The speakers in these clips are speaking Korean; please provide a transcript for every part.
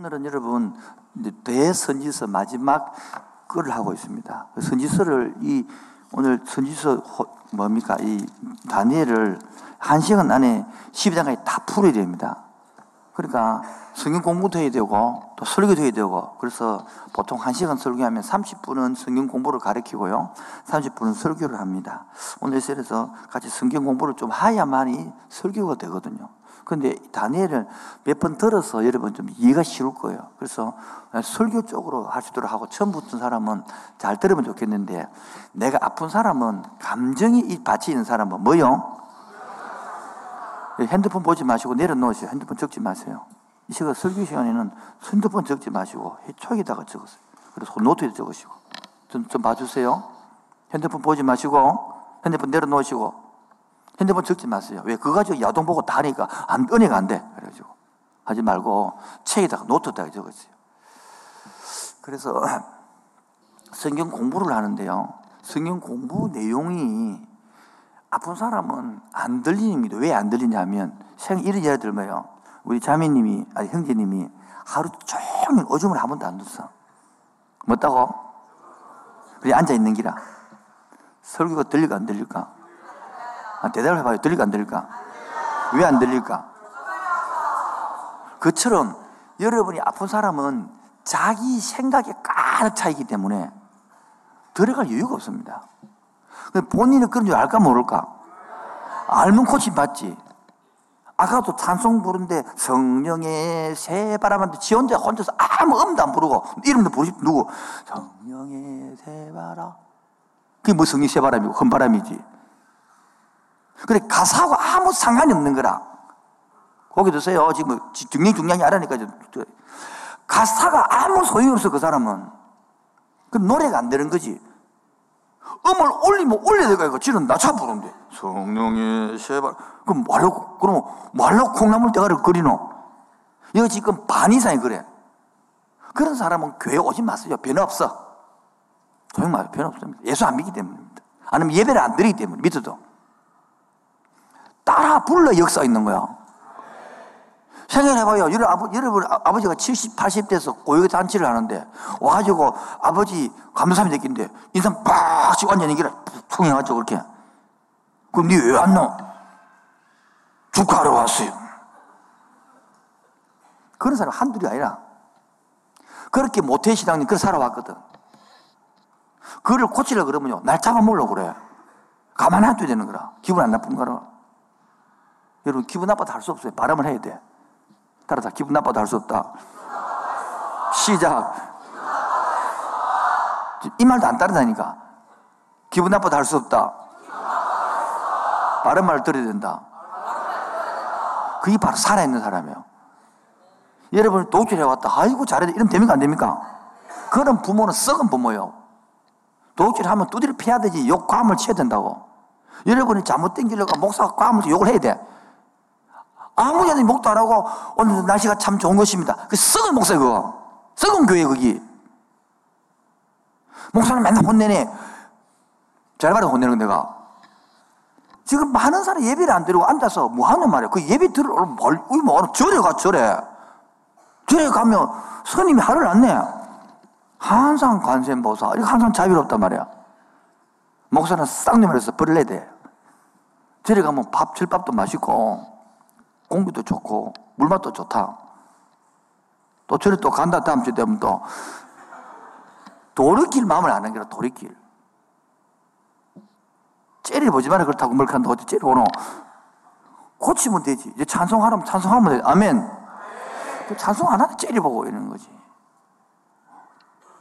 오늘은 여러분 대선지서 마지막 글을 하고 있습니다. 그 선지서를 이 오늘 선지서 뭡니까 이 다니엘을 한 시간 안에 12장까지 다 풀어야 됩니다. 그러니까 성경 공부도 해야 되고 또 설교도 해야 되고 그래서 보통 한 시간 설교하면 30분은 성경 공부를 가르치고요. 30분은 설교를 합니다. 오늘 셀에서 같이 성경 공부를 좀 해야만이 설교가 되거든요. 근데 다니엘은 몇 번 들어서 여러분 좀 이해가 쉬울 거예요. 그래서 설교 쪽으로 할 수 있도록 하고 처음 붙은 사람은 잘 들으면 좋겠는데 내가 아픈 사람은 감정이 받치 있는 사람은 뭐요? 핸드폰 보지 마시고 내려놓으세요. 핸드폰 적지 마세요. 이 시간 설교 시간에는 핸드폰 적지 마시고 초에다가 적으세요. 그래서 노트에 적으시고 좀, 좀 봐주세요. 핸드폰 보지 마시고 핸드폰 내려놓으시고 핸드폰 적지 마세요. 왜? 그거 가지고 야동 보고 다니까 안, 은혜가 안 돼. 그래가지고. 하지 말고 책에다가 노트에다가 적었어요. 그래서 성경 공부를 하는데요. 성경 공부 내용이 아픈 사람은 안 들립니다. 왜 안 들리냐면 생 이런 예를 들면요. 우리 자매님이 아니 형제님이 하루 종일 오줌을 한 번도 안 뒀어. 뭐다고? 그냥 앉아 있는 기라. 설교가 들릴까 안 들릴까? 아, 대답을 해봐요. 들릴까 안 들릴까? 왜 안 들릴까? 그처럼 여러분이 아픈 사람은 자기 생각에 가득 차있기 때문에 들어갈 여유가 없습니다. 본인은 그런 줄 알까 모를까? 알면 코칭 받지. 아까도 찬송 부른데 성령의 새바람한테 지 혼자 혼자서 아무 음도 안 부르고 이름도 부르지 누구? 성령의 새바람. 그게 뭐 성령 새바람이고 흠바람이지. 그래, 가사하고 아무 상관이 없는 거라. 거기 드세요. 지금 중량 중량이 알아니까. 가사가 아무 소용이 없어, 그 사람은. 그 노래가 안 되는 거지. 음을 올리면 올려야 되고, 지는 부르면 돼. 성령의 세발. 그럼 말로, 그럼 말로 콩나물 대가를 끓이노? 이거 지금 반 이상이 그래. 그런 사람은 교회 오지 마세요. 변화 없어. 소용 말요 변화 없습니다. 예수 안 믿기 때문입니다. 아니면 예배를 안 드리기 때문에, 믿어도. 따라 불러 역사 있는 거야. 생각해봐요. 여러분, 여러분 아버지가 70, 80대에서 고육단체를 하는데 와가지고 아버지 감사함이 느낀데 인상 빡 치고 앉아 있기를 통해가지고 그렇게. 그럼 니왜 왔노? 축하하러 왔어요. 그런 사람 한둘이 아니라 그렇게 모태신앙님 그렇게 살아왔거든. 그를 고치려 그러면요. 날 잡아먹으려고 그래. 가만 안 둬야 되는 거라. 기분 안 나쁜 거라. 여러분 기분 나빠도 할 수 없어요. 바람을 해야 돼. 따라서 기분 나빠도 할 수 없다. 시작. 이 말도 안 따르다니까. 기분 나빠도 할 수 없다. 바른 말을 들어야 된다. 그게 바로 살아있는 사람이에요. 여러분 독일에 왔다. 아이고 잘했다. 이러면 됩니까? 안 됩니까? 그런 부모는 썩은 부모예요. 독일 하면 두드려 패야 되지. 욕, 괌을 쳐야 된다고. 여러분이 잘못 땡기려고 목사가 괌을 욕을 해야 돼. 아무 자들이 목도 안 하고 오늘 날씨가 참 좋은 것입니다. 그 썩은 목사 그거. 썩은 교회 거기. 목사는 맨날 혼내네. 잘 말해 혼내는 내가. 지금 많은 사람이 예배를 안 드리고 앉아서 뭐 하는 말이야. 그 예배 들으러 뭘, 뭐, 절에 가, 절에. 절에 가면 스님이 하루를 안 내. 항상 관세음보사. 이거 항상 자유롭단 말이야. 목사는 쌍님을 버릴래 돼. 절에 가면 밥, 절밥도 맛있고, 공기도 좋고 물맛도 좋다. 또 저리 또 간다 다음 주 되면 또 도리길 마음을 아는 게라 도리길. 째리 보지 마라 그렇다고 멀칸다 어디 째리 보노. 고치면 되지. 이제 찬송하라면 찬송하면 돼. 아멘. 그 찬송 안 하는 째리 보고 이러는 거지.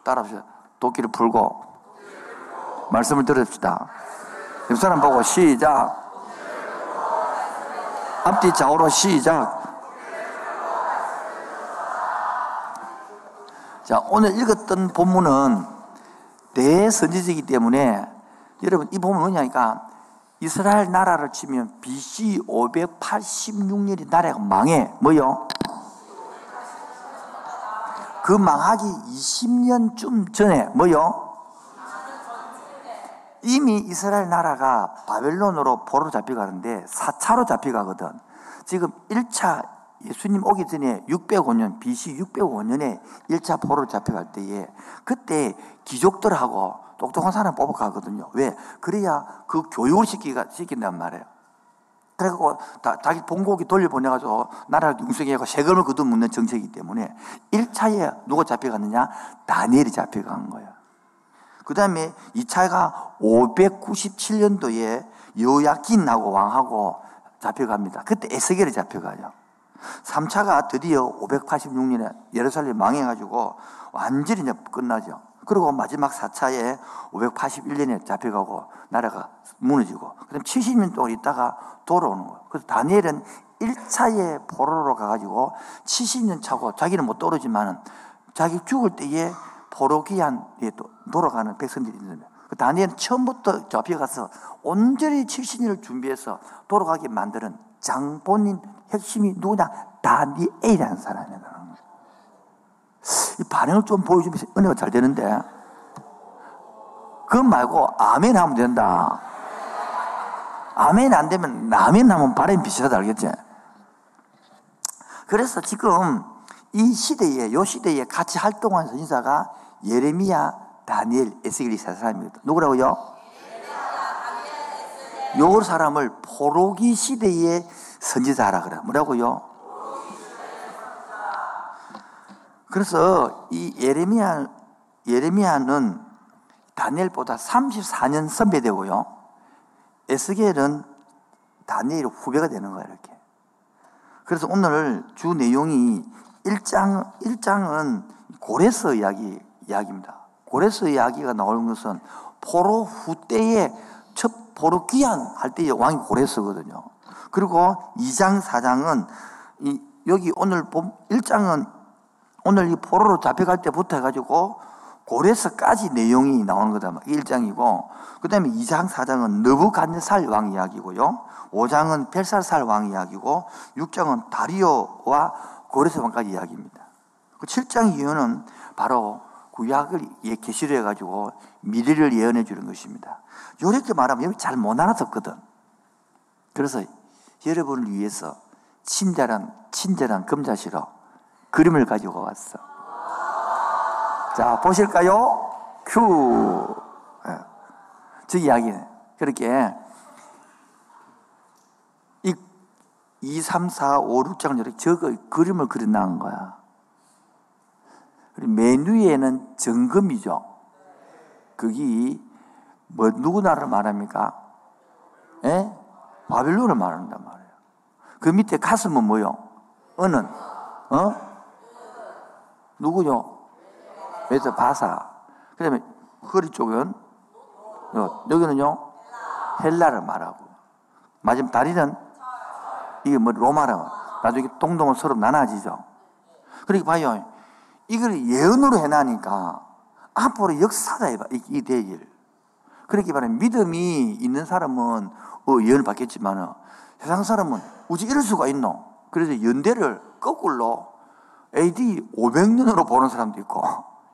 따라합시다. 도끼를 풀고 말씀을 들읍시다. 옆 사람 보고 시작. 앞뒤 좌우로 시작. 자, 오늘 읽었던 본문은 대선지이기 때문에 여러분 이 본문 뭐냐니까 이스라엘 나라를 치면 BC 586년이 나라가 망해. 뭐요? 그 망하기 20년쯤 전에 뭐요? 이미 이스라엘 나라가 바벨론으로 포로 잡혀가는데 4차로 잡혀가거든. 지금 1차 예수님 오기 전에 605년, BC 605년에 1차 포로로 잡혀갈 때에 그때 귀족들하고 똑똑한 사람 뽑아가거든요. 왜? 그래야 그 교육을 시키가, 시킨단 말이에요. 그래갖고 다, 자기 본국이 돌려보내가지고 나라를 융성해고 세금을 거둬 묻는 정책이기 때문에 1차에 누가 잡혀갔느냐? 다니엘이 잡혀간 거예요. 그 다음에 2차가 597년도에 여야긴하고 왕하고 잡혀갑니다. 그때 에스겔이 잡혀가요. 3차가 드디어 586년에 예루살렘 망해가지고 완전히 이제 끝나죠. 그리고 마지막 4차에 581년에 잡혀가고 나라가 무너지고 그다음 70년 동안 있다가 돌아오는 거예요. 그래서 다니엘은 1차에 포로로 가가지고 70년 차고 자기는 못 떨어지만은 자기 죽을 때에 포로 기한에 돌아가는 백성들이 있는 거예요. 그 다니엘은 처음부터 잡혀가서 온전히 70년을 준비해서 돌아가게 만드는 장본인 핵심이 누구냐? 다니엘이라는 사람이다. 이 반응을 좀 보여주면 은혜가 잘 되는데. 그것 말고 아멘 하면 된다. 아멘 안 되면 라멘 하면 바람이 비슷하다 알겠지? 그래서 지금 이 시대에, 요 시대에 같이 활동한 선지자가 예레미야, 다니엘, 에스겔이 세 사람입니다. 누구라고요? 요 사람을 포로기 시대의 선지자라 그래. 뭐라고요? 그래서 이 예레미야, 예레미야는 다니엘보다 34년 선배되고요. 에스겔은 다니엘 후배가 되는 거예요, 이렇게. 그래서 오늘 주 내용이 1장, 1장은 고레스 이야기, 이야기입니다. 고레스 이야기가 나오는 것은 포로 후 때에 첫 포로 귀환 할 때의 왕이 고레스거든요. 그리고 2장, 4장은 이, 여기 오늘 1장은 오늘 이 포로로 잡혀갈 때부터 해가지고 고레스까지 내용이 나오는 거다. 1장이고, 그 다음에 2장, 4장은 너부갓네살 왕 이야기고요. 5장은 벨살살 왕 이야기고, 6장은 다리오와 고레스 왕까지 이야기입니다. 그 7장 이유는 바로 구약을 계시로 해가지고 미래를 예언해 주는 것입니다. 이렇게 말하면 여기 잘못 알아듣거든. 그래서 여러분을 위해서 친절한, 친절한 금자시로 그림을 가지고 왔어. 자, 보실까요? 큐. 예. 저 이야기는. 그렇게, 이 2, 3, 4, 5, 6장을 이렇게 적어, 그림을 그려놓은 거야. 맨 위에는 정금이죠. 그게, 뭐, 누구 나라를 말합니까? 예? 바빌론을 말한단 말이에요. 그 밑에 가슴은 뭐요? 은은, 어? 누구요? 그래서 바사. 그 다음에 허리 쪽은 여기는요 헬라를 말하고 마지막 다리는 이게 뭐 로마라 나중에 동동은 서로 나눠지죠. 그러니까 봐요. 이걸 예언으로 해놔니까 앞으로 역사다 해봐 이 대길. 그렇게 말하면 믿음이 있는 사람은 어, 예언을 받겠지만 세상 사람은 우지 이럴 수가 있노. 그래서 연대를 거꾸로 AD 500년으로 보는 사람도 있고,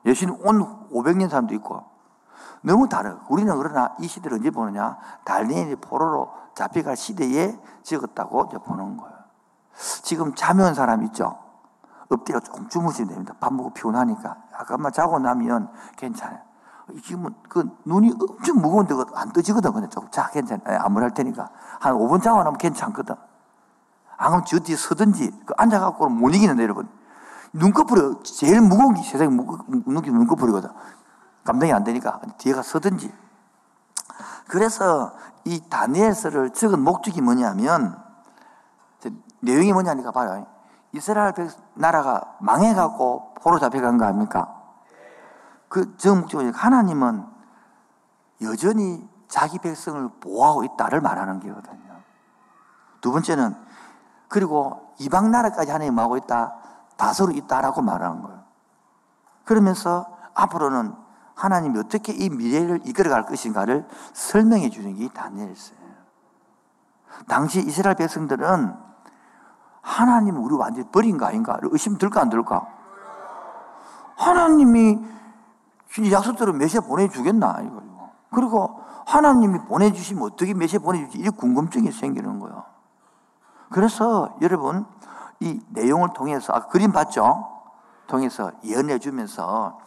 예수님 온 500년 사람도 있고, 너무 다르. 우리는 그러나 이 시대를 언제 보느냐? 달리엘이 포로로 잡혀갈 시대에 적었다고 보는 거예요. 지금 잠이 온 사람 있죠? 엎드려 조금 주무시면 됩니다. 밥 먹고 피곤하니까. 잠깐만 자고 나면 괜찮아요. 지금은 그 눈이 엄청 무거운데 안 떠지거든. 근데 조금 자, 괜찮아요. 안무할 테니까. 한 5분 자고 나면 괜찮거든. 안 그러면 저 뒤에 서든지, 그 앉아갖고는 못 이기는데, 여러분. 눈꺼풀이 제일 무거운 게 세상에 무거운 게 눈꺼풀이거든. 감당이 안 되니까 뒤에 가 서든지. 그래서 이 다니엘서를 적은 목적이 뭐냐면 내용이 뭐냐니까 봐요. 이스라엘 나라가 망해갖고 포로 잡혀간 거 아닙니까? 그적 목적은 하나님은 여전히 자기 백성을 보호하고 있다를 말하는 게거든요. 두 번째는 그리고 이방 나라까지 하나님 하고 있다. 다소로 있다라고 말하는 거예요. 그러면서 앞으로는 하나님이 어떻게 이 미래를 이끌어갈 것인가를 설명해 주는 게 다니엘서예요. 당시 이스라엘 백성들은 하나님 우리 완전히 버린 거 아닌가? 의심 들까 안 들까? 하나님이 약속대로 메시아 보내주겠나? 이거. 그리고 하나님이 보내주시면 어떻게 메시아 보내줄지 이 궁금증이 생기는 거예요. 그래서 여러분 이 내용을 통해서, 아, 그림 봤죠? 통해서 예언해 주면서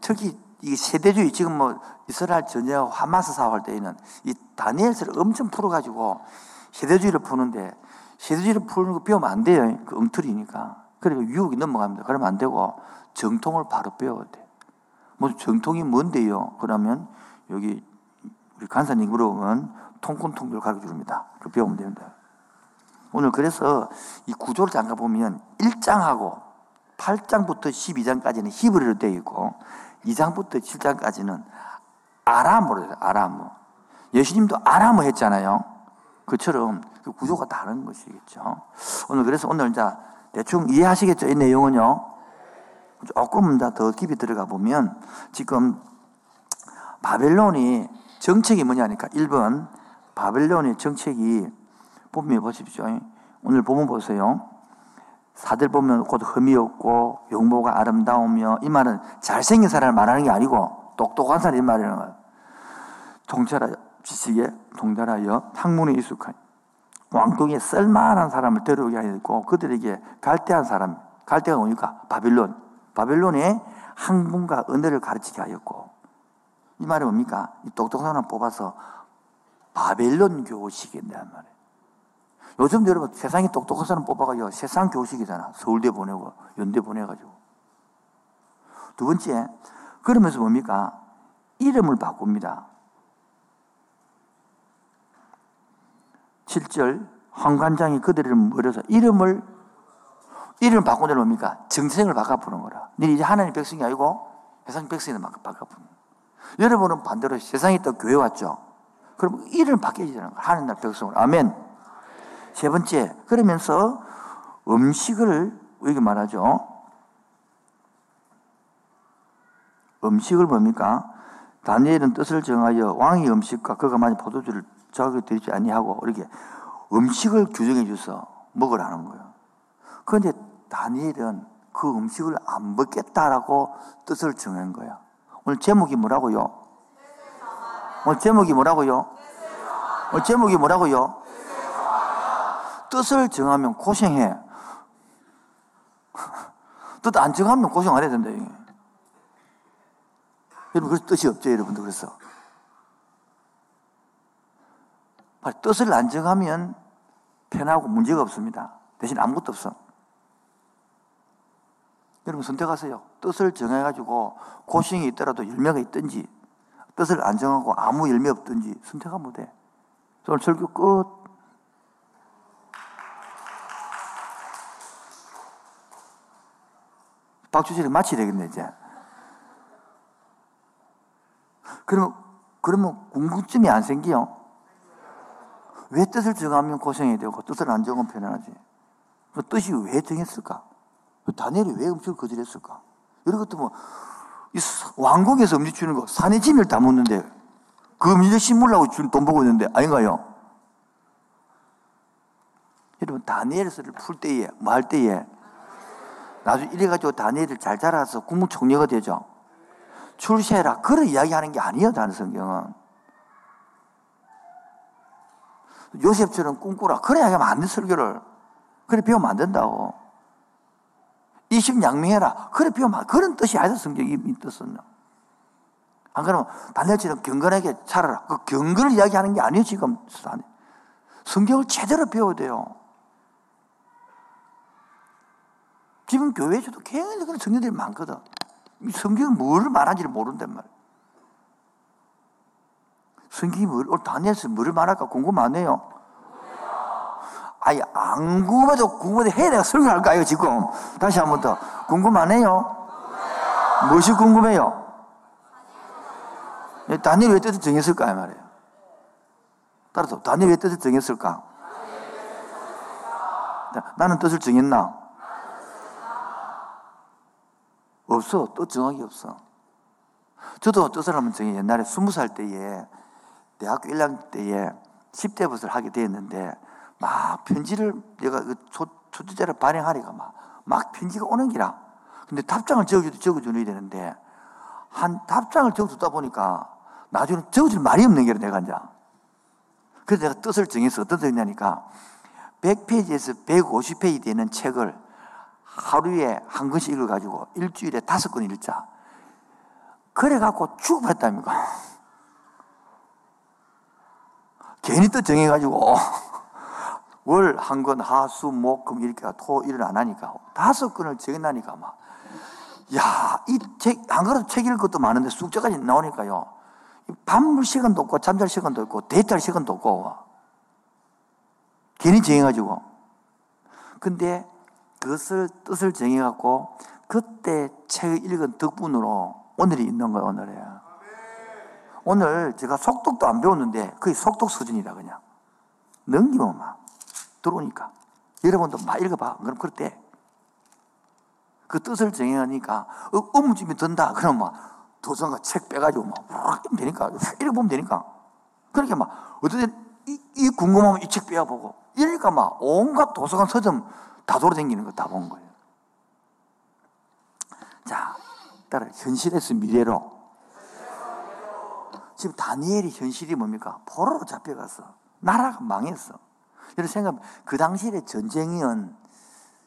특히 이 세대주의 지금 뭐 이스라엘 전쟁하고 하마스 사업할 때에는 이 다니엘서를 엄청 풀어가지고 세대주의를 푸는데 세대주의를 푸는 거 배우면 안 돼요. 그 엉터리니까. 그리고 유혹이 넘어갑니다. 그러면 안 되고 정통을 바로 배워야 돼. 뭐 정통이 뭔데요? 그러면 여기 우리 간사님 물어보면 통kun통교를 가르쳐 줍니다. 그 배우면 됩니다. 오늘 그래서 이 구조를 잠깐 보면 1장하고 8장부터 12장까지는 히브리로 되어 있고 2장부터 7장까지는 아람어로 돼요. 아람어. 예수님도 아람어 했잖아요. 그처럼 그 구조가 다른 것이겠죠. 오늘 그래서 오늘 이제 대충 이해하시겠죠? 이 내용은요. 조금 더 깊이 들어가 보면 지금 바벨론이 정책이 뭐냐니까 1번 바벨론의 정책이 보면 보십시오. 오늘 보면 보세요. 사들 보면 곧 흠이 없고 용모가 아름다우며 이 말은 잘생긴 사람을 말하는 게 아니고 똑똑한 사람이 말하는 거예요. 통찰하여 지식에 동달하여 학문에 익숙한 왕궁에 쓸만한 사람을 데려오게 하였고 그들에게 갈대한 사람 갈대가 뭡니까? 바빌론 바빌론에 학문과 은혜를 가르치게 하였고 이 말이 뭡니까? 이 똑똑한 사람 뽑아서 바벨론 교식이란 말이에요. 요즘 여러분 세상에 똑똑한 사람 뽑아가지고 세상 교식이잖아. 서울대 보내고 연대 보내가지고. 두 번째, 그러면서 뭡니까? 이름을 바꿉니다. 7절, 황관장이 그들을 물어서 이름을, 이름을 바꾼다는 뭡니까? 정생을 바꿔보는 거라. 너 이제 하나님 백성이 아니고 세상 백성이 바꿔보는 여러분은 반대로 세상에 또 교회 왔죠? 그럼 이름 바뀌어지는 거야. 하나님 백성으로. 아멘. 세 번째, 그러면서 음식을 이렇게 말하죠. 음식을 뭡니까? 다니엘은 뜻을 정하여 왕의 음식과 그가 많이 포도주를 저하게 드리지 아니하고 이렇게 음식을 규정해 줘서 먹으라는 거예요. 그런데 다니엘은 그 음식을 안 먹겠다라고 뜻을 정한 거야. 오늘 제목이 뭐라고요? 오늘 제목이 뭐라고요? 오늘 제목이 뭐라고요? 뜻을 정하면 고생해. 뜻 안 정하면 고생 안 해야 된다. 여러분, 그래서 뜻이 없죠, 여러분들. 그래서. 뜻을 안 정하면 편하고 문제가 없습니다. 대신 아무것도 없어. 여러분 선택하세요. 뜻을 정해가지고 고생이 있더라도 열매가 있든지 뜻을 안 정하고 아무 열매 없든지 선택하면 돼. 오늘 설교 끝. 박주실을 마쳐야 되겠네, 이제. 그러면, 그러면 궁금증이 안 생기요? 왜 뜻을 정하면 고생이 되고 뜻을 안 정하면 편안하지? 그 뜻이 왜 정했을까? 그 다니엘이 왜 음식을 거절했을까? 이런 것도 뭐, 왕궁에서 음식 주는 거, 산의 짐을 다 묻는데, 그 음식을 심으려고 돈 보고 있는데, 아닌가요? 여러분, 다니엘서를 풀 때에, 뭐할 때에, 나중에 이래가지고 다니엘을 잘 자라서 국무총리가 되죠. 출세해라. 그런 이야기 하는 게 아니에요, 다른 성경은. 요셉처럼 꿈꾸라. 그래 야기하면 안 돼, 설교를. 그래 배우면 안 된다고. 이심양명해라. 그래 배우면 안 그런 뜻이 아니죠, 성경이 이 뜻은. 안 그러면 다니엘처럼 경건하게 살아라. 그 경건을 이야기하는 게 아니에요, 지금. 성경을 제대로 배워야 돼요. 지금 교회에서도 굉장히 그런 성경들이 많거든. 성경은 뭘 말하는지를 모른단 말이야. 성경이 뭘, 다니엘서 뭐를 말할까 궁금 하네요. 아니, 안 궁금해도 궁금해도 해야 내가 설교할까요, 지금? 다시 한 번 더. 궁금하네요? 무엇이 궁금해요? 다니엘 왜 뜻을 정했을까, 말이에요. 따라서, 다니엘 왜 뜻을 정했을까? 나는 뜻을 정했나? 없어. 또 정확히 없어. 저도 뜻을 한번 정해 옛날에 스무 살 때에 대학교 1학년 때에 10대 붓을 하게 되었는데 막 편지를 내가 그 초, 초주자를 발행하니까 막, 막 편지가 오는 기라. 근데 답장을 적어줘도 적어줘야 되는데 한 답장을 적어주다 보니까 나중에 적어줄 말이 없는 게라 내가 이제. 그래서 내가 뜻을 정해서 어떤 뜻이냐니까 100페이지에서 150페이지 되는 책을 하루에 한 권씩 읽어가지고 일주일에 다섯 권 읽자. 그래갖고 죽어봤답니까? 괜히 또 정해가지고 월 한 권, 하, 수, 목, 금 이렇게 토, 일을 안 하니까 다섯 권을 정해나니까 막 야, 이 책, 안 그래도 책 읽을 것도 많은데 숙제까지 나오니까요. 밤물 시간도 없고, 잠잘 시간도 없고, 데이트할 시간도 없고, 괜히 정해가지고. 근데 그것을 뜻을 정해갖고, 그때 책을 읽은 덕분으로 오늘이 있는 거예요, 오늘에. 오늘 제가 속독도 안 배웠는데, 거의 속독 수준이다, 그냥. 넘기면 막, 들어오니까. 여러분도 막 읽어봐. 그럼 그때 그 뜻을 정해하니까 의무집이 든다. 그러면 막 도서관 책 빼가지고 막 되니까 읽어보면 되니까. 그렇게 막 어떤 이, 이 궁금하면 이 책 빼어보고 이러니까 막 온갖 도서관 서점 다 돌아다니는 거 다 본 거예요. 자, 따라 현실에서 미래로. 지금 다니엘이 현실이 뭡니까? 포로로 잡혀갔어. 나라가 망했어. 여러분 생각, 그 당시에 전쟁은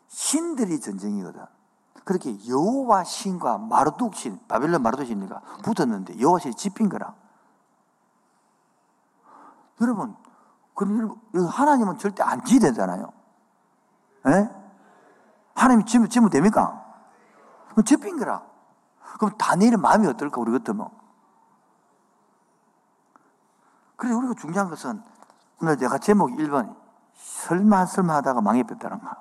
신들이 전쟁이거든. 그렇게 여호와 신과 마르둑 신, 바벨론 마르둑 신이가 붙었는데 여호와 신이 집힌 거라. 여러분, 그럼 하나님은 절대 안 지되잖아요. 예? 하나님이 지면, 지면 됩니까? 그럼 집힌 거라. 그럼 다니엘의 마음이 어떨까, 우리 같으면? 그래, 우리가 중요한 것은 오늘 내가 제목 1번, 설마 설마 하다가 망해 뺐다는 거.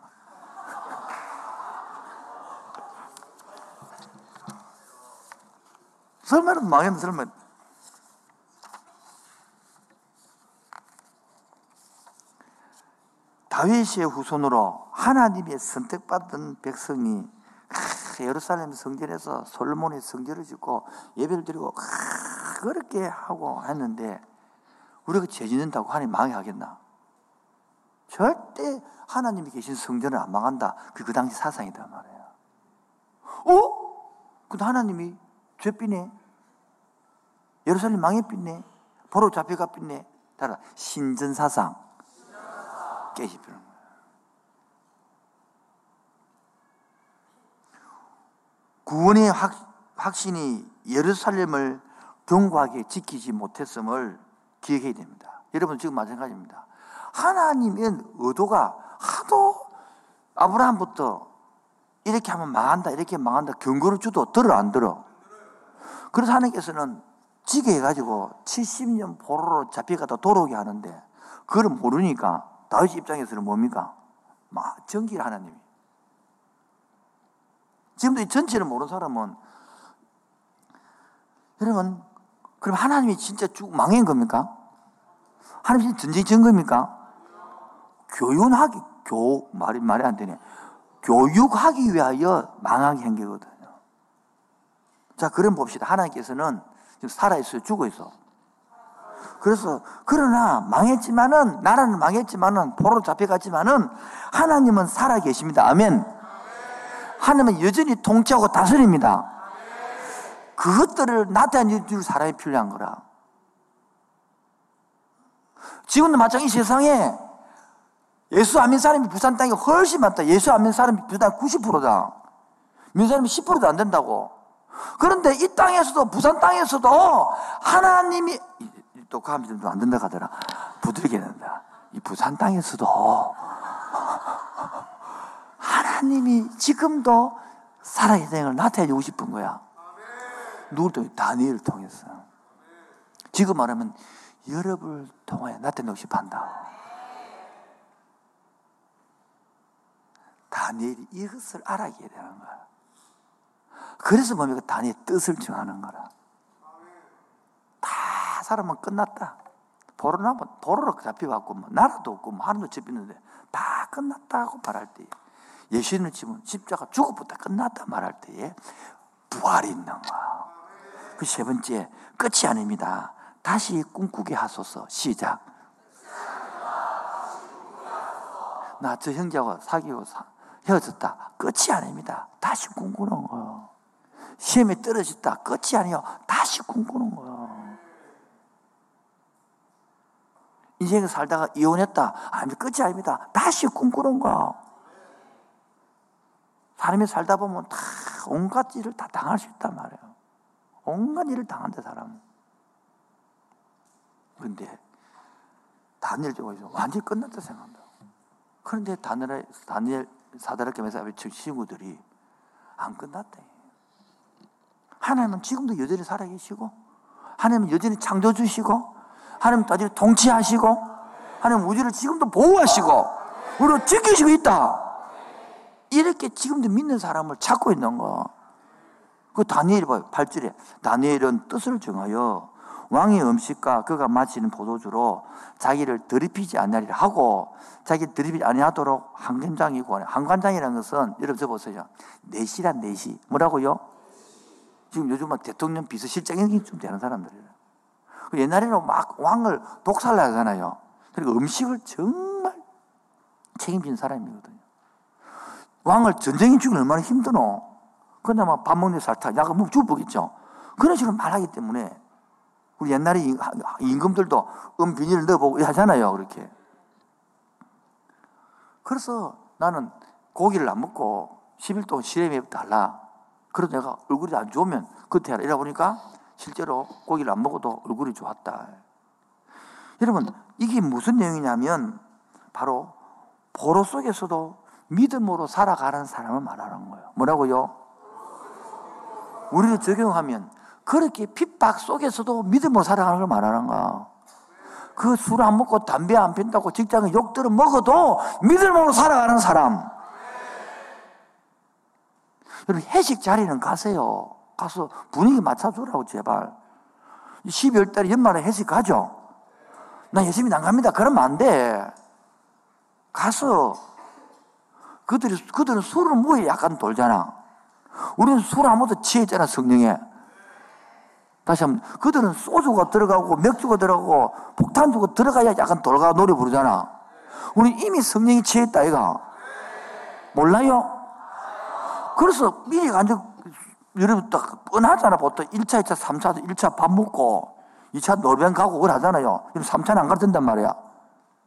설마는 망했는 설마. 다윗의 후손으로 하나님의 선택받은 백성이 예루살렘 성전에서 솔로몬의 성전을 짓고 예배를 드리고 그렇게 하고 했는데 우리가 죄 짓는다고 하나님 망하겠나? 절대 하나님이 계신 성전을 안 망한다. 그, 그 당시 사상이단 말이에요. 어? 근데 하나님이 죄삐네. 예루살렘 망해삐네. 보로 잡혀가 삐네. 따라 신전사상 깨집히는 거예요. 구원의 확, 확신이 예루살렘을 견고하게 지키지 못했음을 기억해야 됩니다. 여러분 지금 마찬가지입니다. 하나님의 의도가 하도 아브라함부터 이렇게 하면 망한다, 이렇게 망한다 경고를 주도 들어 안 들어? 그래서 하나님께서는 지게 해가지고 70년 포로로 잡혀가다 돌아오게 하는데 그걸 모르니까 다윗 입장에서는 뭡니까? 막 전기를 하나님이. 지금도 이 전체를 모르는 사람은 여러분 그럼 하나님이 진짜 쭉 망한 겁니까? 하나님이 전쟁 전 겁니까? 교훈하기, 교, 말이, 말이 안 되네. 교육하기 위하여 망하게 한 거거든요. 자, 그럼 봅시다. 하나님께서는 지금 살아있어요? 죽어있어? 그래서, 그러나 망했지만은, 나라는 망했지만은, 포로 잡혀갔지만은, 하나님은 살아 계십니다. 아멘. 하나님은 여전히 통치하고 다스립니다. 그것들을 나타내줄 사람이 필요한 거라. 지금도 마찬가지 세상에 예수 안 믿는 사람이 부산 땅에 훨씬 많다. 예수 안 믿는 사람이 부산 90%다. 믿는 사람이 10%도 안 된다고. 그런데 이 땅에서도, 부산 땅에서도 하나님이, 또 가면 안 된다 가더라. 부들게 된다. 이 부산 땅에서도 하나님이 지금도 살아있는 생을 나타내주고 싶은 거야. 누굴 통해? 다니엘을 통해서. 지금 말하면 여러분을 통해 나타내고 싶어 한다. 다니엘이 이것을 알아야 되는 거야. 그래서 뭡니까? 다니엘 뜻을 정하는 거라. 다 사람은 끝났다. 보로 나면 보로로 잡혀갖고 뭐 나라도 없고 뭐 하늘도 접히는데 다 끝났다고 말할 때 예수님을 치면 십자가 죽어부터 끝났다 말할 때에 부활이 있는 거야. 그 세 번째 끝이 아닙니다. 다시 꿈꾸게 하소서. 시작. 나 저 형제하고 사귀고 사, 헤어졌다. 끝이 아닙니다. 다시 꿈꾸는 거예요. 시험에 떨어졌다. 끝이 아니요. 다시 꿈꾸는 거예요. 인생을 살다가 이혼했다. 아닙니다. 끝이 아닙니다. 다시 꿈꾸는 거. 사람이 살다 보면 다 온갖 일을 다 당할 수 있단 말이에요. 온갖 일을 당한다, 사람. 그런데 다니엘 쪽에서 완전히 끝났다 생각한다. 그런데 다니엘, 다니엘 사다락계 메사의 친구들이 안 끝났대. 하나님은 지금도 여전히 살아계시고, 하나님은 여전히 창조주시고, 하나님은 여전히 통치하시고, 하나님은 우주를 지금도 보호하시고, 우리를 지키시고 있다. 이렇게 지금도 믿는 사람을 찾고 있는 거. 그 다니엘이 봐요. 8절에. 다니엘은 뜻을 정하여 왕의 음식과 그가 마시는 포도주로 자기를 더럽히지 않으리라 하고 자기 더럽히지 아니하도록 한관장이 구하네. 한관장이라는 것은 여러분 저 보세요. 내시란 내시. 뭐라고요? 지금 요즘은 대통령 비서실장이 좀 되는 사람들이에요. 그 옛날에는 막 왕을 독살하잖아요. 그리고 음식을 정말 책임진 사람이거든요. 왕을 전쟁인 죽이 얼마나 힘드노? 그냥 밥 먹는 살타, 약을 먹 죽어보겠죠. 그런 식으로 말하기 때문에 우리 옛날에 임금들도 음 비닐을 넣어보고 하잖아요. 그렇게. 그래서 나는 고기를 안 먹고 10일 동안 시lem에 달라. 그래도 내가 얼굴이 안 좋으면 그때 하라. 이러 보니까 실제로 고기를 안 먹어도 얼굴이 좋았다. 여러분, 이게 무슨 내용이냐면 바로 보로 속에서도 믿음으로 살아가는 사람을 말하는 거예요. 뭐라고요? 우리를 적용하면 그렇게 핍박 속에서도 믿음으로 살아가는 걸 말하는 거야. 그술 안 먹고 담배 안 핀다고 직장에 욕들을 먹어도 믿음으로 살아가는 사람. 여러분, 회식 자리는 가세요. 가서 분위기 맞춰주라고, 제발. 12월 달에 연말에 회식 가죠? 나 예수님이 안 갑니다. 그러면 안 돼. 가서, 그들이, 그들은 술을 뭐에 약간 돌잖아. 우리는 술 아무도 취했잖아, 성령에. 다시 한번, 그들은 소주가 들어가고, 맥주가 들어가고, 폭탄 주고 들어가야 약간 돌가 노래 부르잖아. 우리 이미 성령이 취했다, 이가. 몰라요? 그래서 미리 완전, 여러분 딱 뻔하잖아, 보통. 1차, 2차, 3차, 1차 밥 먹고, 2차 노래방 가고 그러잖아요. 3차는 안 가든단 말이야.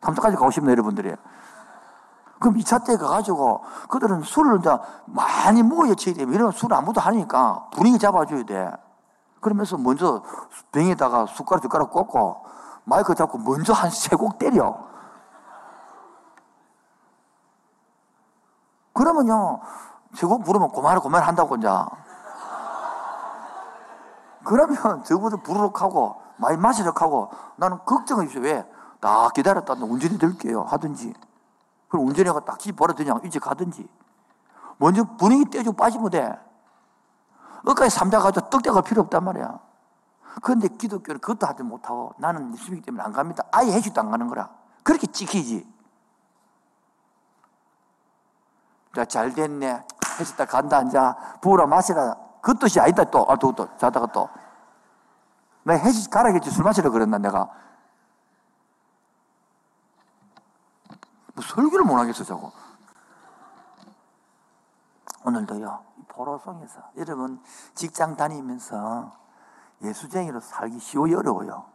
3차까지 가고 싶네, 여러분들이. 그럼 2차 때 가가지고, 그들은 술을 이제 많이 먹어야 취해. 이러면 술 아무도 하니까 분위기 잡아줘야 돼. 그러면서 먼저 병에다가 숟가락 숟가락 꽂고 마이크 잡고 먼저 한 세 곡 때려. 그러면요, 세 곡 부르면 고만을 고만 한다고, 이제. 그러면 저분들 부르륵 하고, 많이 마시륵 하고, 나는 걱정 없이 왜? 딱 기다렸다, 운전해 드릴게요. 하든지. 그럼 운전해가 딱집 벌어드냐, 이제 가든지. 먼저 분위기 떼주고 빠지면 돼. 끝까지 삼자 가지고 떡대갈 필요 없단 말이야. 그런데 기독교는 그것도 하지 못하고 나는 예수님 때문에 안 갑니다. 아예 해주도 안 가는 거라. 그렇게 찍히지. 잘 됐네. 해줬다 간다, 앉아. 부으라 마시라. 그 뜻이 아니다, 또. 아, 또, 또. 자다가 또. 내가 해지 가라겠지. 술 마시라 그랬나, 내가. 뭐 설교를 못 하겠어, 저거. 오늘도요, 포로송에서 여러분 직장 다니면서 예수쟁이로 살기 쉬워요, 어려워요?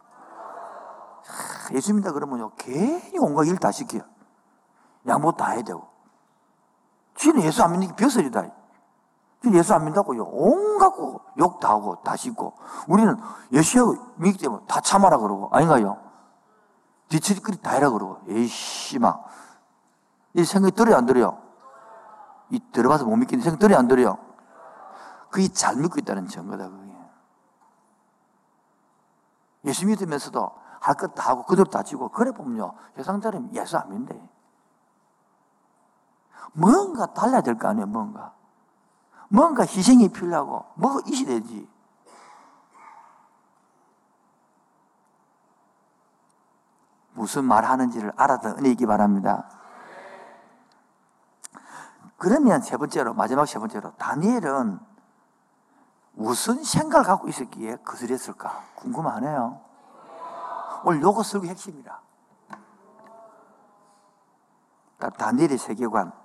예수 믿다 그러면요, 괜히 온갖 일 다 시켜요. 양보 다 해야 되고. 지는 예수 안 믿는 게 벼슬이다. 예수 안 믿다고요. 온갖 욕 다 하고 다 씻고. 우리는 예수 믿기 때문에 다 참아라 그러고. 아닌가요? 뒤치기거리 다 해라 그러고. 에이씨, 막. 이 생각이 들어요, 안 들어요? 이 들어봐서 못 믿기는 생각 들어요, 안 들어요? 그게 잘 믿고 있다는 증거다, 그게. 예수 믿으면서도 할 것 다 하고 그대로 다 지고 그래 보면요. 세상 사람이 예수 안 믿는데. 뭔가 달라야 될 거 아니에요, 뭔가. 뭔가 희생이 필요하고, 뭐가 이시 되지. 무슨 말 하는지를 알아듣기 바랍니다. 그러면 세 번째로, 마지막 세 번째로, 다니엘은 무슨 생각을 갖고 있었기에 거슬렸을까? 궁금하네요. 오늘 요거 설교 핵심이라. 다니엘의 세계관.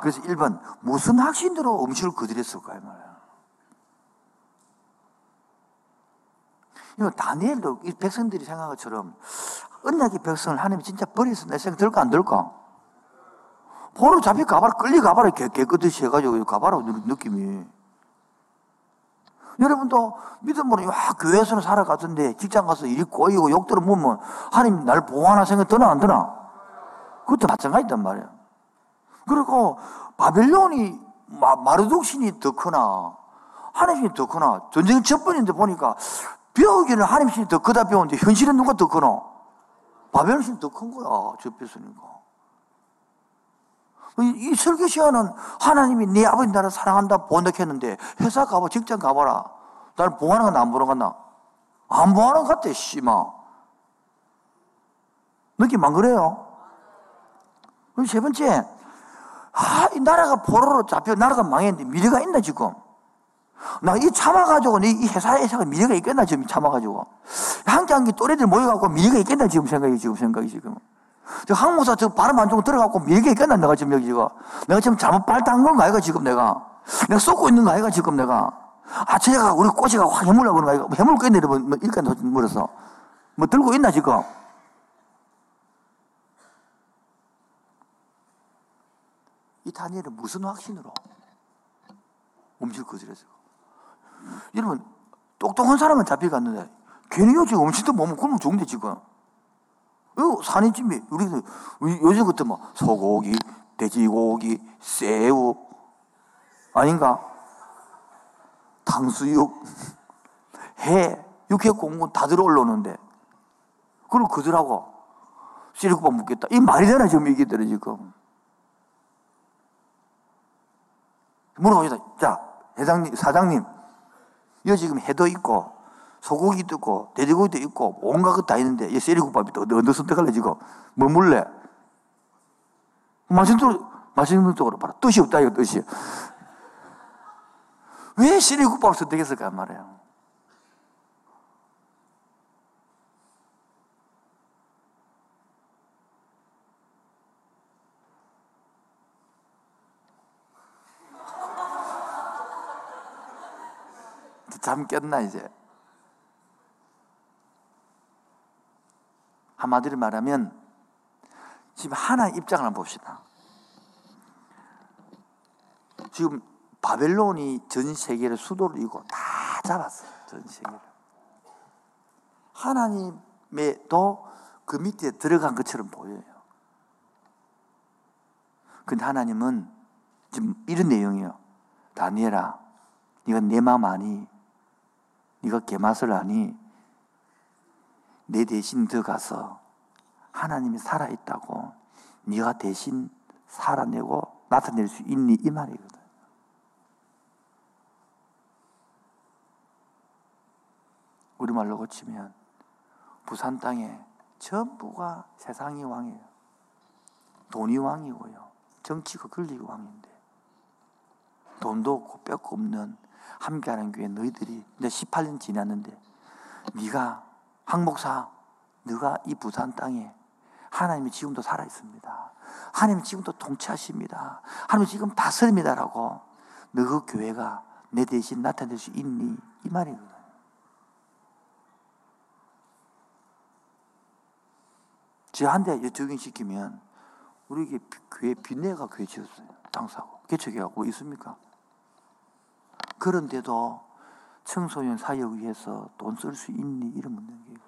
그래서 1번, 무슨 확신으로 음식을 거들였을까요? 말이야. 다니엘도 백성들이 생각한 것처럼 언약의 백성을 하나님이 진짜 버려서 내 생각 들까 안 들까? 보러 잡히 가봐라, 끌리 가봐라, 개, 깨끗이 해가지고 가봐라, 느낌이. 여러분도 믿음으로 와, 교회에서는 살아가던데 직장 가서 일이 꼬이고 욕 들어보면 하나님 날 보호하나 생각 드나 안 드나? 그것도 마찬가지단 말이야. 그리고 바벨론이 마르독신이 더 크나 하나님이 더 크나 전쟁 첫 번인데 보니까 배우기는 하나님이 더 크다 배우는데 현실은 누가 더 크나? 바벨론이 더 큰 거야 접했으니까. 이 설교 시간은 하나님이 네 아버지 나를 사랑한다 본득했는데 회사 가봐 직장 가봐라 나를 보하는 건 안 보는 건나 안 보하는 것 같아 씨마 느낌 안 그래요? 그럼 세 번째 아, 이 나라가 포로로 잡혀 나라가 망했는데 미래가 있나 지금 나 이 참아가지고 이 회사에서 미래가 있겠나 지금 참아가지고 한개 한 개 또래들 모여갖고 미래가 있겠나 지금 생각이 지금 생각이 지금 저 항모사 저 발음 안 좋고 들어갖고 밀게 있겠나, 내가 지금 여기 지금. 내가 지금 잘못 발단한 건가, 이가 지금 내가. 내가 쏟고 있는 거 아이가, 지금 내가. 아, 쟤가 우리 꼬시가 확 해물라고 그러는 거 아이가. 해물 겠네, 뭐, 뭐, 일간 물어서. 뭐 들고 있나, 지금? 이 다니엘은 무슨 확신으로? 음식 거절해서. 여러분, 똑똑한 사람은 잡혀갔는데, 괜히 요즘 음식도 못 먹고 그러면 좋은데, 지금. 산이집이 우리 요즘 같은 뭐 소고기, 돼지고기, 새우 아닌가? 탕수육, 해, 육회 공군 다 들어 올라오는데 그걸 그들하고 시리국밥 먹겠다. 이 말이 되나 지금 얘기들이 지금. 물어보시다. 자, 회장님, 사장님, 이거 지금 해도 있고 소고기도 있고, 돼지고기도 있고, 온갖 것 다 있는데, 이 세리국밥이 또 어느 선택할래, 지금? 뭐 물래? 맛있는 쪽으로, 맛있는 쪽으로 봐라. 뜻이 없다, 이거 뜻이. 왜 세리국밥을 선택했을까, 말이에요. 잠 깼나, 이제? 한마디로 말하면 지금 하나의 입장을 한번 봅시다. 지금 바벨론이 전 세계를 수도를 이고 다 잡았어요. 전 세계를. 하나님의도 그 밑에 들어간 것처럼 보여요. 근데 하나님은 지금 이런 내용이에요. 다니엘아, 네가 내 마음 아니? 네가 개맛을 아니? 내 대신 들어가서 하나님이 살아있다고 네가 대신 살아내고 나타낼 수 있니? 이 말이거든. 우리말로 고치면 부산 땅에 전부가 세상이 왕이에요. 돈이 왕이고요. 정치가 권리가 왕인데 돈도 없고 뼈가 없는 함께하는 교회 너희들이 이제 18년 지났는데 네가 항목사, 너가 이 부산 땅에 하나님이 지금도 살아 있습니다. 하나님이 지금도 통치하십니다. 하나님이 지금 다스립니다라고 너 그 교회가 내 대신 나타낼 수 있니? 이 말이거든. 저한테 적용시키면 우리 교회 빈내가 교회 지었어요. 땅 사고. 개척해갖고 있습니까? 그런데도 청소년 사역 위해서 돈 쓸 수 있니? 이런 문제거든.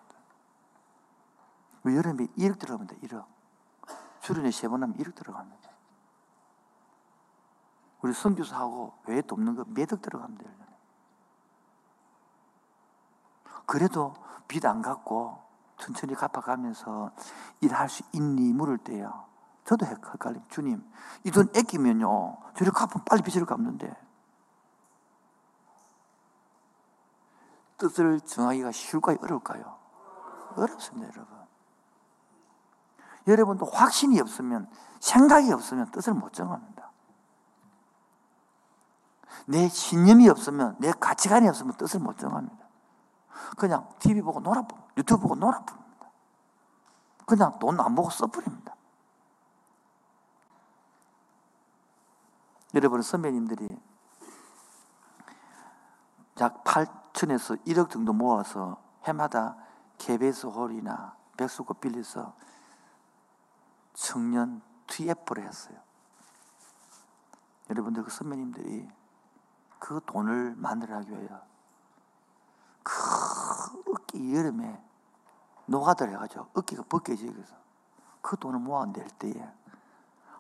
여름에 1억 들어갑니다. 1억. 출연에 세번 하면 1억 들어갑니다. 우리 선교사하고 외에 돕는 거 몇억 들어갑니다. 그래도 빚 안 갚고 천천히 갚아가면서 일할 수 있니? 물을 때요. 저도 헷갈림. 주님, 이 돈 아끼면요. 저를 갚으면 빨리 빚을 갚는데. 뜻을 정하기가 쉬울까요? 어려울까요? 어렵습니다, 여러분. 여러분도 확신이 없으면, 생각이 없으면 뜻을 못 정합니다. 내 신념이 없으면, 내 가치관이 없으면 뜻을 못 정합니다. 그냥 TV 보고 놀아보고, 유튜브 보고 놀아봅니다. 그냥 돈 안 보고 써버립니다. 여러분 선배님들이 약 8 천에서 1억 정도 모아서 해마다 KBS 홀이나 백수고 빌려서 청년 TF를 했어요. 여러분들 그 선배님들이 그 돈을 만들어가기 위하여 그 어깨 여름에 노가다를 해가지고 어깨가 벗겨지겠어. 그 돈을 모아낼 때에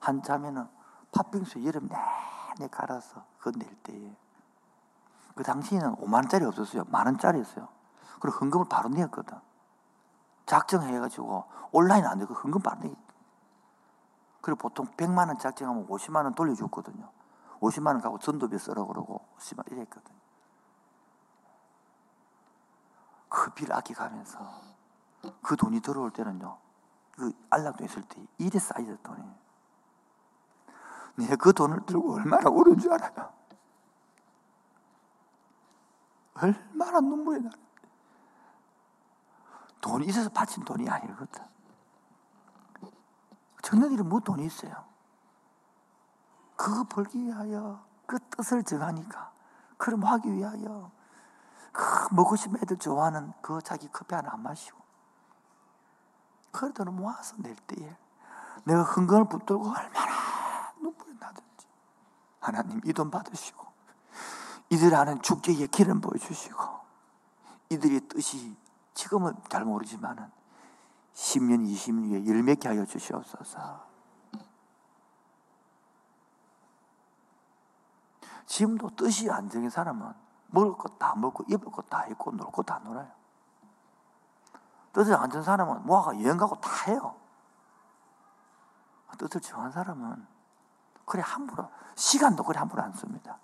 한자면은 팥빙수 여름 내내 갈아서 그거 낼 때에 그 당시에는 5만 원짜리 없었어요. 만 원짜리였어요. 그리고 헌금을 바로 냈거든. 작정해가지고 온라인 안 되고 헌금 바로 내 그리고 보통 100만 원 작정하면 50만 원 돌려줬거든요. 50만 원 가고 전도비 쓰라고 그러고 50만 이랬거든요. 그 비를 아껴가면서 그 돈이 들어올 때는요. 그 안락도 있을 때 일에 쌓이던 돈이. 내가 그 돈을 들고 얼마나 울은 줄 알아요. 얼마나 눈물이 나. 돈이 있어서 바친 돈이 아니거든. 청년들이 뭐 돈이 있어요. 그거 벌기 위하여 그 뜻을 정하니까 그럼 하기 위하여 그 먹고 싶은 애들 좋아하는 그 자기 커피 하나 안 마시고 그 돈을 모아서 낼 때에 내가 흥건을 붙들고 얼마나 눈물이 나든지 하나님 이 돈 받으시고 이들 하는 축제의 길은 보여주시고 이들의 뜻이 지금은 잘 모르지만은 10년, 20년 후에 열매케 하여 주시옵소서. 지금도 뜻이 안 정인 사람은 먹을 것 다 먹고 입을 것 다 입고 놀 것 다 놀아요. 뜻을 안 정한 사람은 모아가 여행 가고 다 해요. 뜻을 정한 사람은 그래 함부로 시간도 그래 함부로 안 씁니다.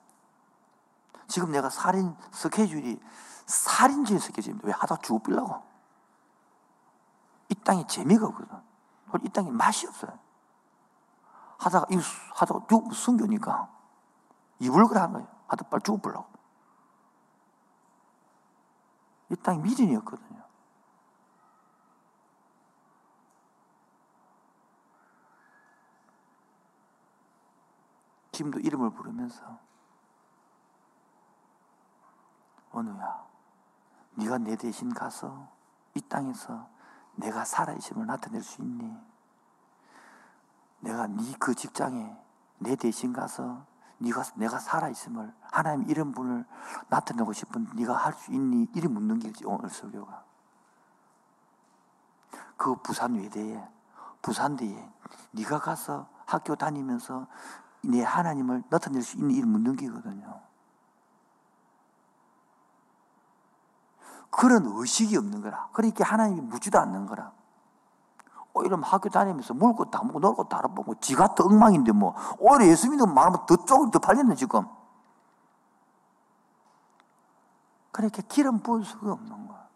지금 내가 살인 스케줄이 살인주의 스케줄입니다. 왜 하다 죽어 빌라고? 이 땅에 재미가 없거든. 이 땅에 맛이 없어요. 하다가, 이 하다가 죽 숨겨니까 입을 그래 하는 거예요. 하다 빨리 죽어보려고. 이 땅에 미련이 없거든요. 지금도 이름을 부르면서 원우야, 네가 내 대신 가서 이 땅에서 내가 살아있음을 나타낼 수 있니? 내가 네 그 직장에 내 대신 가서 네가 내가 살아있음을 하나님 이런 분을 나타내고 싶은 네가 할 수 있니? 이리 묻는 게 오늘 설교가. 그 부산 외대에 부산대에 네가 가서 학교 다니면서 내 하나님을 나타낼 수 있니? 이리 묻는 게거든요. 그런 의식이 없는 거라. 그러니까 하나님이 묻지도 않는 거라. 오히려 학교 다니면서 먹을 것도 안 먹고 놀 것도 안 먹고 지가 더 엉망인데 뭐 오히려 예수 믿는 말하면 더 쪽을 더 팔렸네 지금. 그러니까 기름 부을 수가 없는 거야.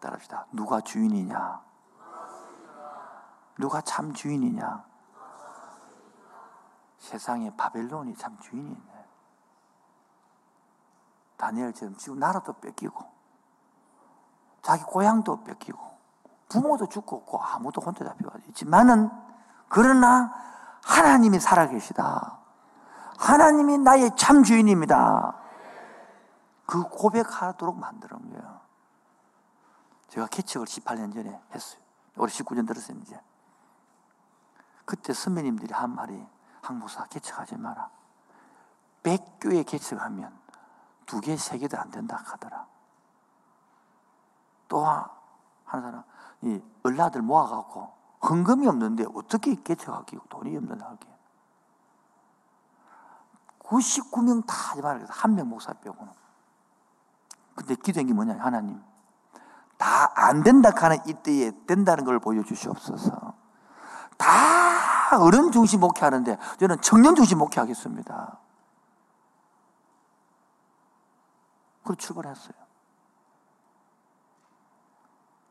따라합시다. 누가 주인이냐? 누가 참 주인이냐? 세상에 바벨론이 참 주인이 있네. 다니엘처럼 지금 나라도 뺏기고, 자기 고향도 뺏기고, 부모도 죽고 없고, 아무도 혼자 잡혀가 있지만은, 그러나 하나님이 살아계시다. 하나님이 나의 참 주인입니다. 그 고백하도록 만드는 거예요. 제가 개척을 18년 전에 했어요. 올해 19년 들었어요, 이제. 그때 선배님들이 한 말이, 항목사 개척하지 마라. 100교회 개척하면 두 개, 세 개도 안 된다 하더라. 또 한 사람, 이 얼라들 모아갖고 헌금이 없는데 어떻게 개척하기 돈이 없는 하게. 99명 다 하지 말라 한명 목사 빼고는. 근데 기도한 게 뭐냐, 하나님. 다 안 된다 하는 이때에 된다는 걸 보여주시옵소서. 다 어른 중심 목회하는데 저는 청년 중심 목회하겠습니다. 그리고 출발했어요.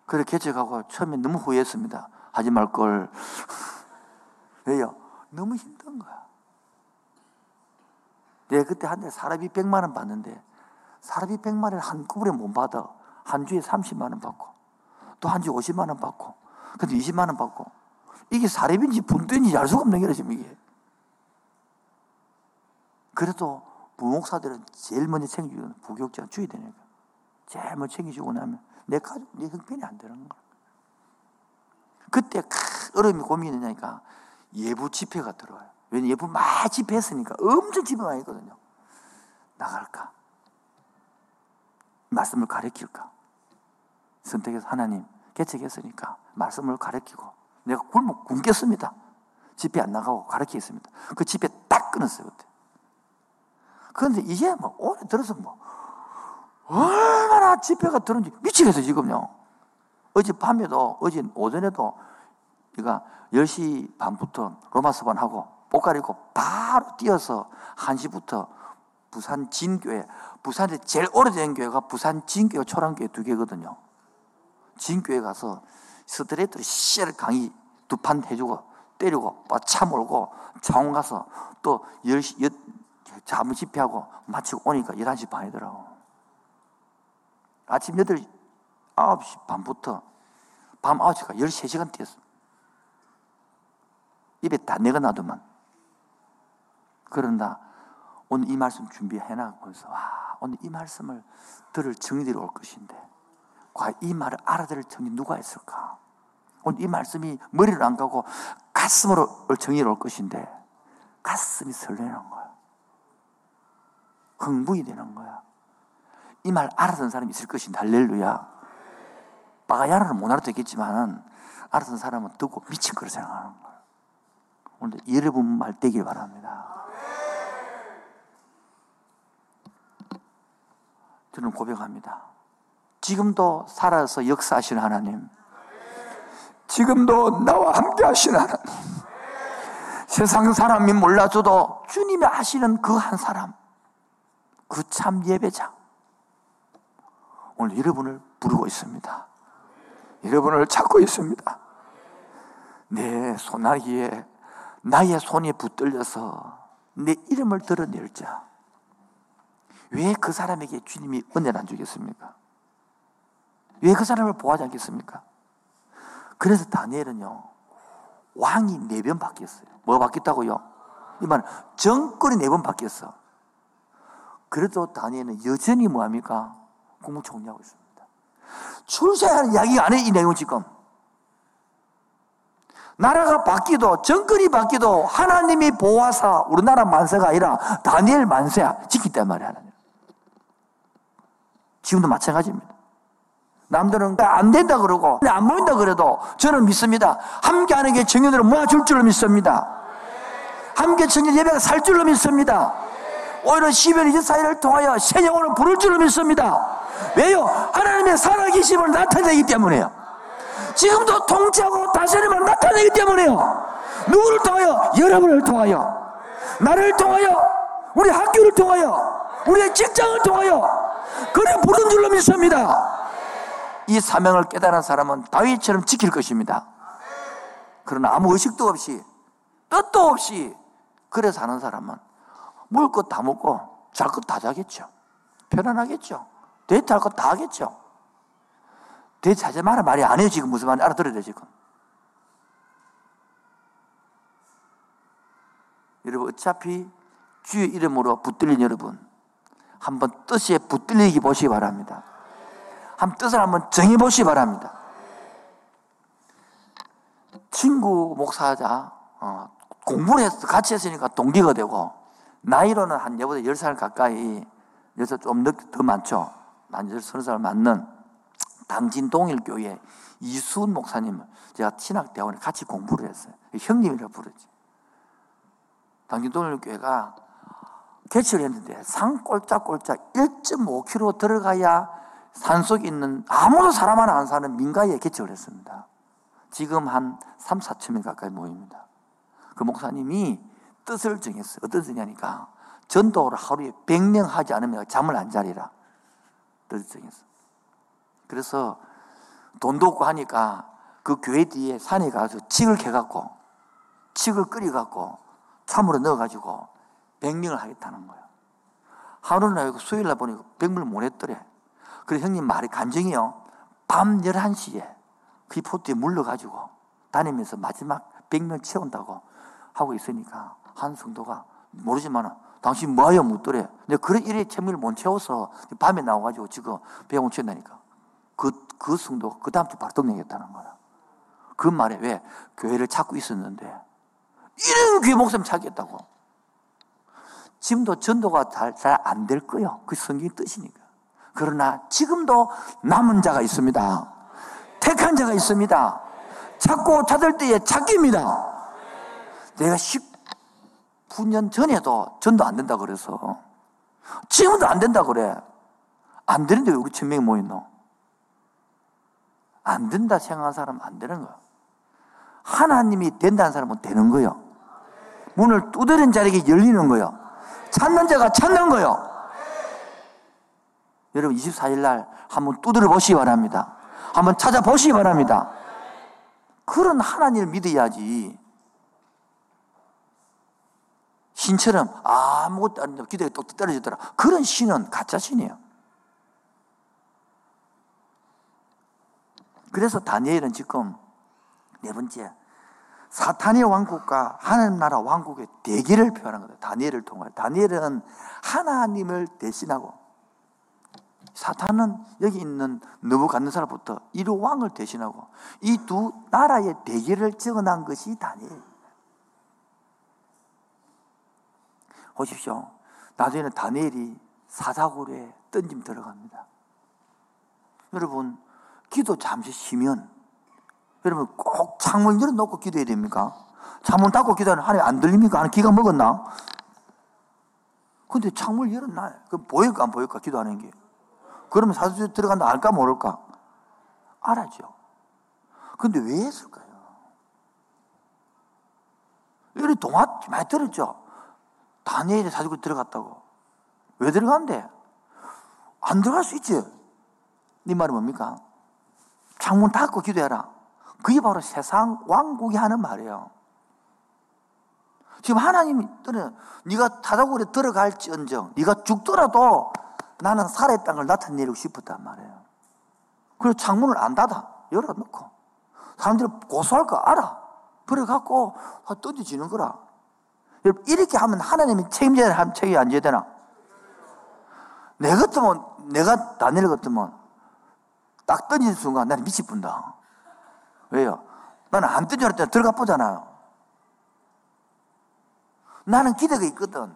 그래 개척하고 처음에 너무 후회했습니다. 하지 말 걸. 왜요? 너무 힘든 거야. 내가 그때 한달 사람이 100만 원 받는데 사람이 100만 원을 한꺼번에 못 받아. 한 주에 30만 원 받고 또 한 주에 50만 원 받고 근데 20만 원 받고 이게 사례인지 분대인지 알 수가 없는 게라 지금 이게. 그래도 부목사들은 제일 먼저 챙겨주는 부교육자가 주야 되니까. 제일 먼저 챙겨주고 나면 내 가족, 내 형편이 안 되는 거야. 그때 큰 어려움이 고민이 되니까 예부 집회가 들어와요. 왜냐면 예부 많이 집회했으니까 엄청 집회 많이 했거든요. 나갈까? 말씀을 가르칠까? 선택해서 하나님 개척했으니까 말씀을 가르치고 내가 굶어 굶겠습니다. 집회 안 나가고 가르치겠습니다. 그 집회 딱 끊었어요 그때. 그런데 이게 뭐 오래 들어서 뭐 얼마나 집회가 들은지 미치겠어 지금요. 어제 밤에도 어제 오전에도 우리가 10시 반부터 로마서반 하고 옷 가리고 바로 뛰어서 1시부터 부산 진교회 부산에 제일 오래된 교회가 부산 진교회 초랑교회 두 개거든요. 진교회 가서 스트레이트로 씨를 강의 두 판 해주고 때리고 차 몰고 창원 가서 또 10시 자무 집회하고 마치고 오니까 11시 반이더라고. 아침 8, 9시 반부터 밤 9시까지 13시간 뛰었어. 입에 다 내가 놔두만. 그런다. 오늘 이 말씀 준비해놔고 해서, 와, 오늘 이 말씀을 들을 정리들이 올 것인데, 과연 이 말을 알아들을 정리 누가 있을까? 오늘 이 말씀이 머리로 안 가고 가슴으로 정리를 올 것인데, 가슴이 설레는 거야. 흥분이 되는 거야. 이 말 알아듣는 사람이 있을 것인데, 할렐루야. 바가야라는 못 알아듣겠지만, 알아듣는 사람은 듣고 미친 거로 생각하는 거야. 오늘 여러분 말 되길 바랍니다. 저는 고백합니다. 지금도 살아서 역사하시는 하나님. 지금도 나와 함께 하시는 하나님. 세상 사람이 몰라줘도 주님이 아시는 그 한 사람. 그 참 예배자. 오늘 여러분을 부르고 있습니다. 여러분을 찾고 있습니다. 내 소나기에 나의 손이 붙들려서 내 이름을 드러낼 자. 왜 그 사람에게 주님이 은혜를 안 주겠습니까? 왜 그 사람을 보호하지 않겠습니까? 그래서 다니엘은요, 왕이 네 번 바뀌었어요. 뭐 바뀌었다고요? 이 말은 정권이 네 번 바뀌었어. 그래도 다니엘은 여전히 뭐합니까? 국무총리하고 있습니다. 출세하는 이야기가 아니에요, 이 내용 지금. 나라가 바뀌도 정권이 바뀌도 하나님이 보호하사 우리나라 만세가 아니라 다니엘 만세야 지키단 말이야 하나님. 지금도 마찬가지입니다. 남들은 안 된다 그러고 안 보인다 그래도 저는 믿습니다. 함께 하는 게 청년들을 모아줄 줄로 믿습니다. 함께 청년 예배가 살 줄로 믿습니다. 오히려 12월 24일을 통하여 새 영혼을 부를 줄로 믿습니다. 왜요? 하나님의 살아계심을 나타내기 때문에요. 지금도 통치하고 다스림을 나타내기 때문에요. 누구를 통하여? 여러분을 통하여. 나를 통하여. 우리 학교를 통하여. 우리의 직장을 통하여. 그래 부른 줄로 믿습니다. 이 사명을 깨달은 사람은 다윗처럼 지킬 것입니다. 그러나 아무 의식도 없이 뜻도 없이 그래 사는 사람은 먹을 것 다 먹고 잘 것 다 자겠죠. 편안하겠죠. 데이트할 것 다 하겠죠. 대차지 마라 말이 안 해요, 지금. 무슨 말인지 알아들어야 돼, 지금. 여러분, 어차피 주의 이름으로 붙들린 여러분, 한번 뜻에 붙들리기 보시기 바랍니다. 한 뜻을 한번 정해보시기 바랍니다. 친구 목사자, 어, 공부를 했, 같이 했으니까 동기가 되고, 나이로는 한 여보다 10살 가까이, 여기서 좀더 많죠. 난 10살 맞는 당진 동일교회 이수훈 목사님을 제가 신학대학원에 같이 공부를 했어요. 형님이라 부르지. 당진 동일교회가 개척을 했는데 산 꼴짝꼴짝 1.5km 들어가야 산속에 있는 아무도 사람 하나 안 사는 민가에 개척을 했습니다. 지금 한 3, 4천 명 가까이 모입니다. 그 목사님이 뜻을 정했어요. 어떤 뜻이냐니까 전도를 하루에 100명 하지 않으면 잠을 안 자리라. 뜻을 정했어요. 그래서 돈도 없고 하니까 그 교회 뒤에 산에 가서 칡을 캐갖고 칡을 끓여갖고 참으로 넣어가지고 백명을 하겠다는 거예요. 하루는 수요일 날 보니까 백물 못 했더래. 그래서 형님 말이 간증이요. 밤 11시에 그 포트에 물러가지고 다니면서 마지막 백명 채운다고 하고 있으니까 한 성도가 모르지만 당신 뭐하여 묻더래. 내가 그래 이래 채무를 못 채워서 밤에 나와가지고 지금 병원 치다니까. 그, 그 성도 그 다음 주 바로 등록했다는 거야. 그 말에 왜? 교회를 찾고 있었는데 이런 교회 목사님 찾겠다고. 지금도 전도가 잘 안 될 거요. 그 성경 뜻이니까. 그러나 지금도 남은 자가 있습니다. 택한 자가 있습니다. 찾고 찾을 때에 찾깁니다. 내가 19년 전에도 전도 안 된다 그래서 지금도 안 된다 그래. 안 되는데 왜 우리 천명이 모였노? 안 된다 생각하는 사람은 안 되는 거야. 하나님이 된다는 사람은 되는 거요. 문을 두드린 자에게 열리는 거요. 찾는 자가 찾는 거요. 여러분 24일 날 한번 두드려 보시기 바랍니다. 한번 찾아보시기 바랍니다. 그런 하나님을 믿어야지. 신처럼 아무것도 안 기도에 똑 떨어지더라. 그런 신은 가짜 신이에요. 그래서 다니엘은 지금 네 번째 사탄의 왕국과 하나님 나라 왕국의 대결을 표현한 거다. 다니엘을 통해. 다니엘은 하나님을 대신하고 사탄은 여기 있는 느부갓네살부터 이루 왕을 대신하고 이 두 나라의 대결을 적어난 것이 다니엘. 보십시오. 나중에는 다니엘이 사자굴에 던짐 들어갑니다. 여러분, 기도 잠시 쉬면 여러분 꼭 창문 열어놓고 기도해야 됩니까? 창문 닫고 기도하는 하나님 안 들립니까? 하는 기가 먹었나? 근데 창문 열어놔. 그 보일까 안 보일까? 기도하는 게. 그러면 사주 들어간다 알까 모를까? 알아죠. 근데 왜 했을까요? 여기 동화 많이 들었죠? 다니엘이 사주에 들어갔다고. 왜 들어간대? 안 들어갈 수 있지. 네 말이 뭡니까? 창문 닫고 기도해라. 그게 바로 세상 왕국이 하는 말이에요. 지금 하나님이 네가 타다굴에 들어갈지언정 네가 죽더라도 나는 살아있다는 걸 나타내고 싶었단 말이에요. 그래서 창문을 안 닫아 열어놓고 사람들이 고소할 거 알아. 그래갖고 던져지는 거라. 이렇게 하면 하나님이 책임져야 하면 책임이 안 져야 되나? 내 같으면 내가 다니엘 같으면 딱 던진 순간 나는 미치 뿐다. 왜요? 나는 안 던져할 때 들어가 보잖아요. 나는 기대가 있거든.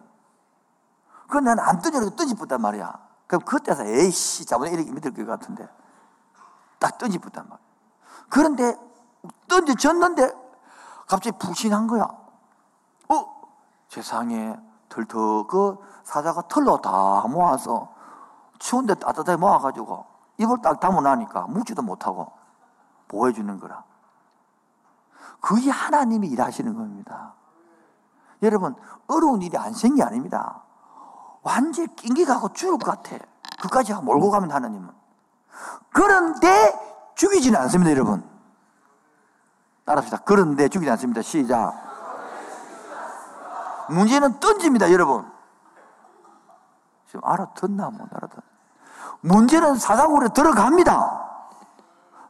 그건 나는 안 던져도 던지붙단 말이야. 그럼 그때서 에이씨, 자본에 이렇게 믿을 것 같은데. 딱 던지붙단 말이야. 그런데 던져졌는데 갑자기 부신한 거야. 어? 세상에 털터 그 사자가 털로 다 모아서 추운데 따뜻하게 모아가지고 입을 딱 담아놔니까 묻지도 못하고 보여주는 거라. 그게 하나님이 일하시는 겁니다. 여러분, 어려운 일이 안 생기 아닙니다. 완전히 낑기 가고 죽을 것 같아. 그까지 몰고 가면 하나님은. 그런데 죽이지는 않습니다, 여러분. 따라합시다. 그런데 죽이지 않습니다. 시작. 문제는 던집니다, 여러분. 지금 알아듣나, 못 알아듣나. 문제는 사사굴에 들어갑니다.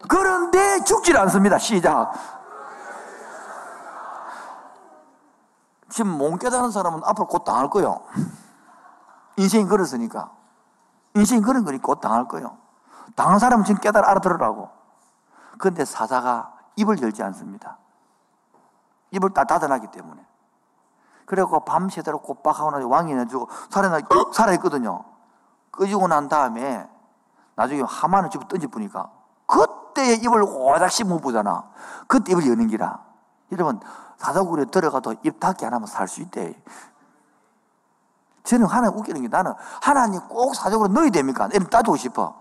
그런데 죽질 않습니다. 시작. 지금 못 깨달은 사람은 앞으로 곧 당할 거요. 인생이 그렇으니까. 인생이 그런 거니까 곧 당할 거요. 당한 사람은 지금 깨달아 알아들으라고. 그런데 사자가 입을 열지 않습니다. 입을 다 닫아놨기 때문에. 그래갖고 밤새도록 꼬박하고 나서 왕이 내주고 살아나, 살아있거든요. 끄지고 난 다음에 나중에 하만을 집어 던져보니까 그때 입을 오닥 씹어 보잖아. 그때 입을 여는 기라. 여러분, 사자굴에 들어가도 입 닫기 안 하면 살 수 있대. 저는 하나님 웃기는 게 나는 하나님 꼭 사적으로 넣어야 됩니까? 이런 따지고 싶어.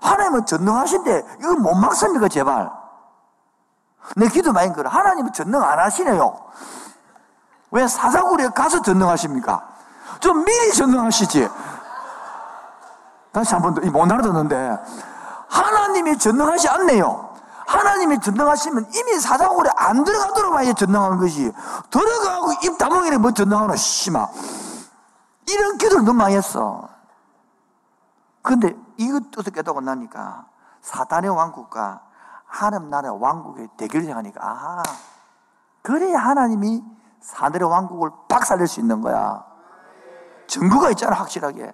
하나님은 전능하신데 이걸 못 막습니까, 제발? 내 기도 많이 그래. 하나님은 전능 안 하시네요. 왜 사자굴에 가서 전능하십니까? 좀 미리 전능하시지. 다시 한 번 더, 못 알아듣는데. 하나님이 전능하지 않네요. 하나님이 전능하시면 이미 사자굴에 안 들어가도록 아예 전능한 것이 들어가고 입 다물기를 뭐 전능하노 씨마 이런 기도를 너무 많이 했어 근데 이것 뜻을 깨닫고 나니까 사단의 왕국과 하나님 나라의 왕국의 대결을 하니까 아 그래야 하나님이 사들의 왕국을 박살낼 수 있는 거야 증거가 있잖아, 확실하게.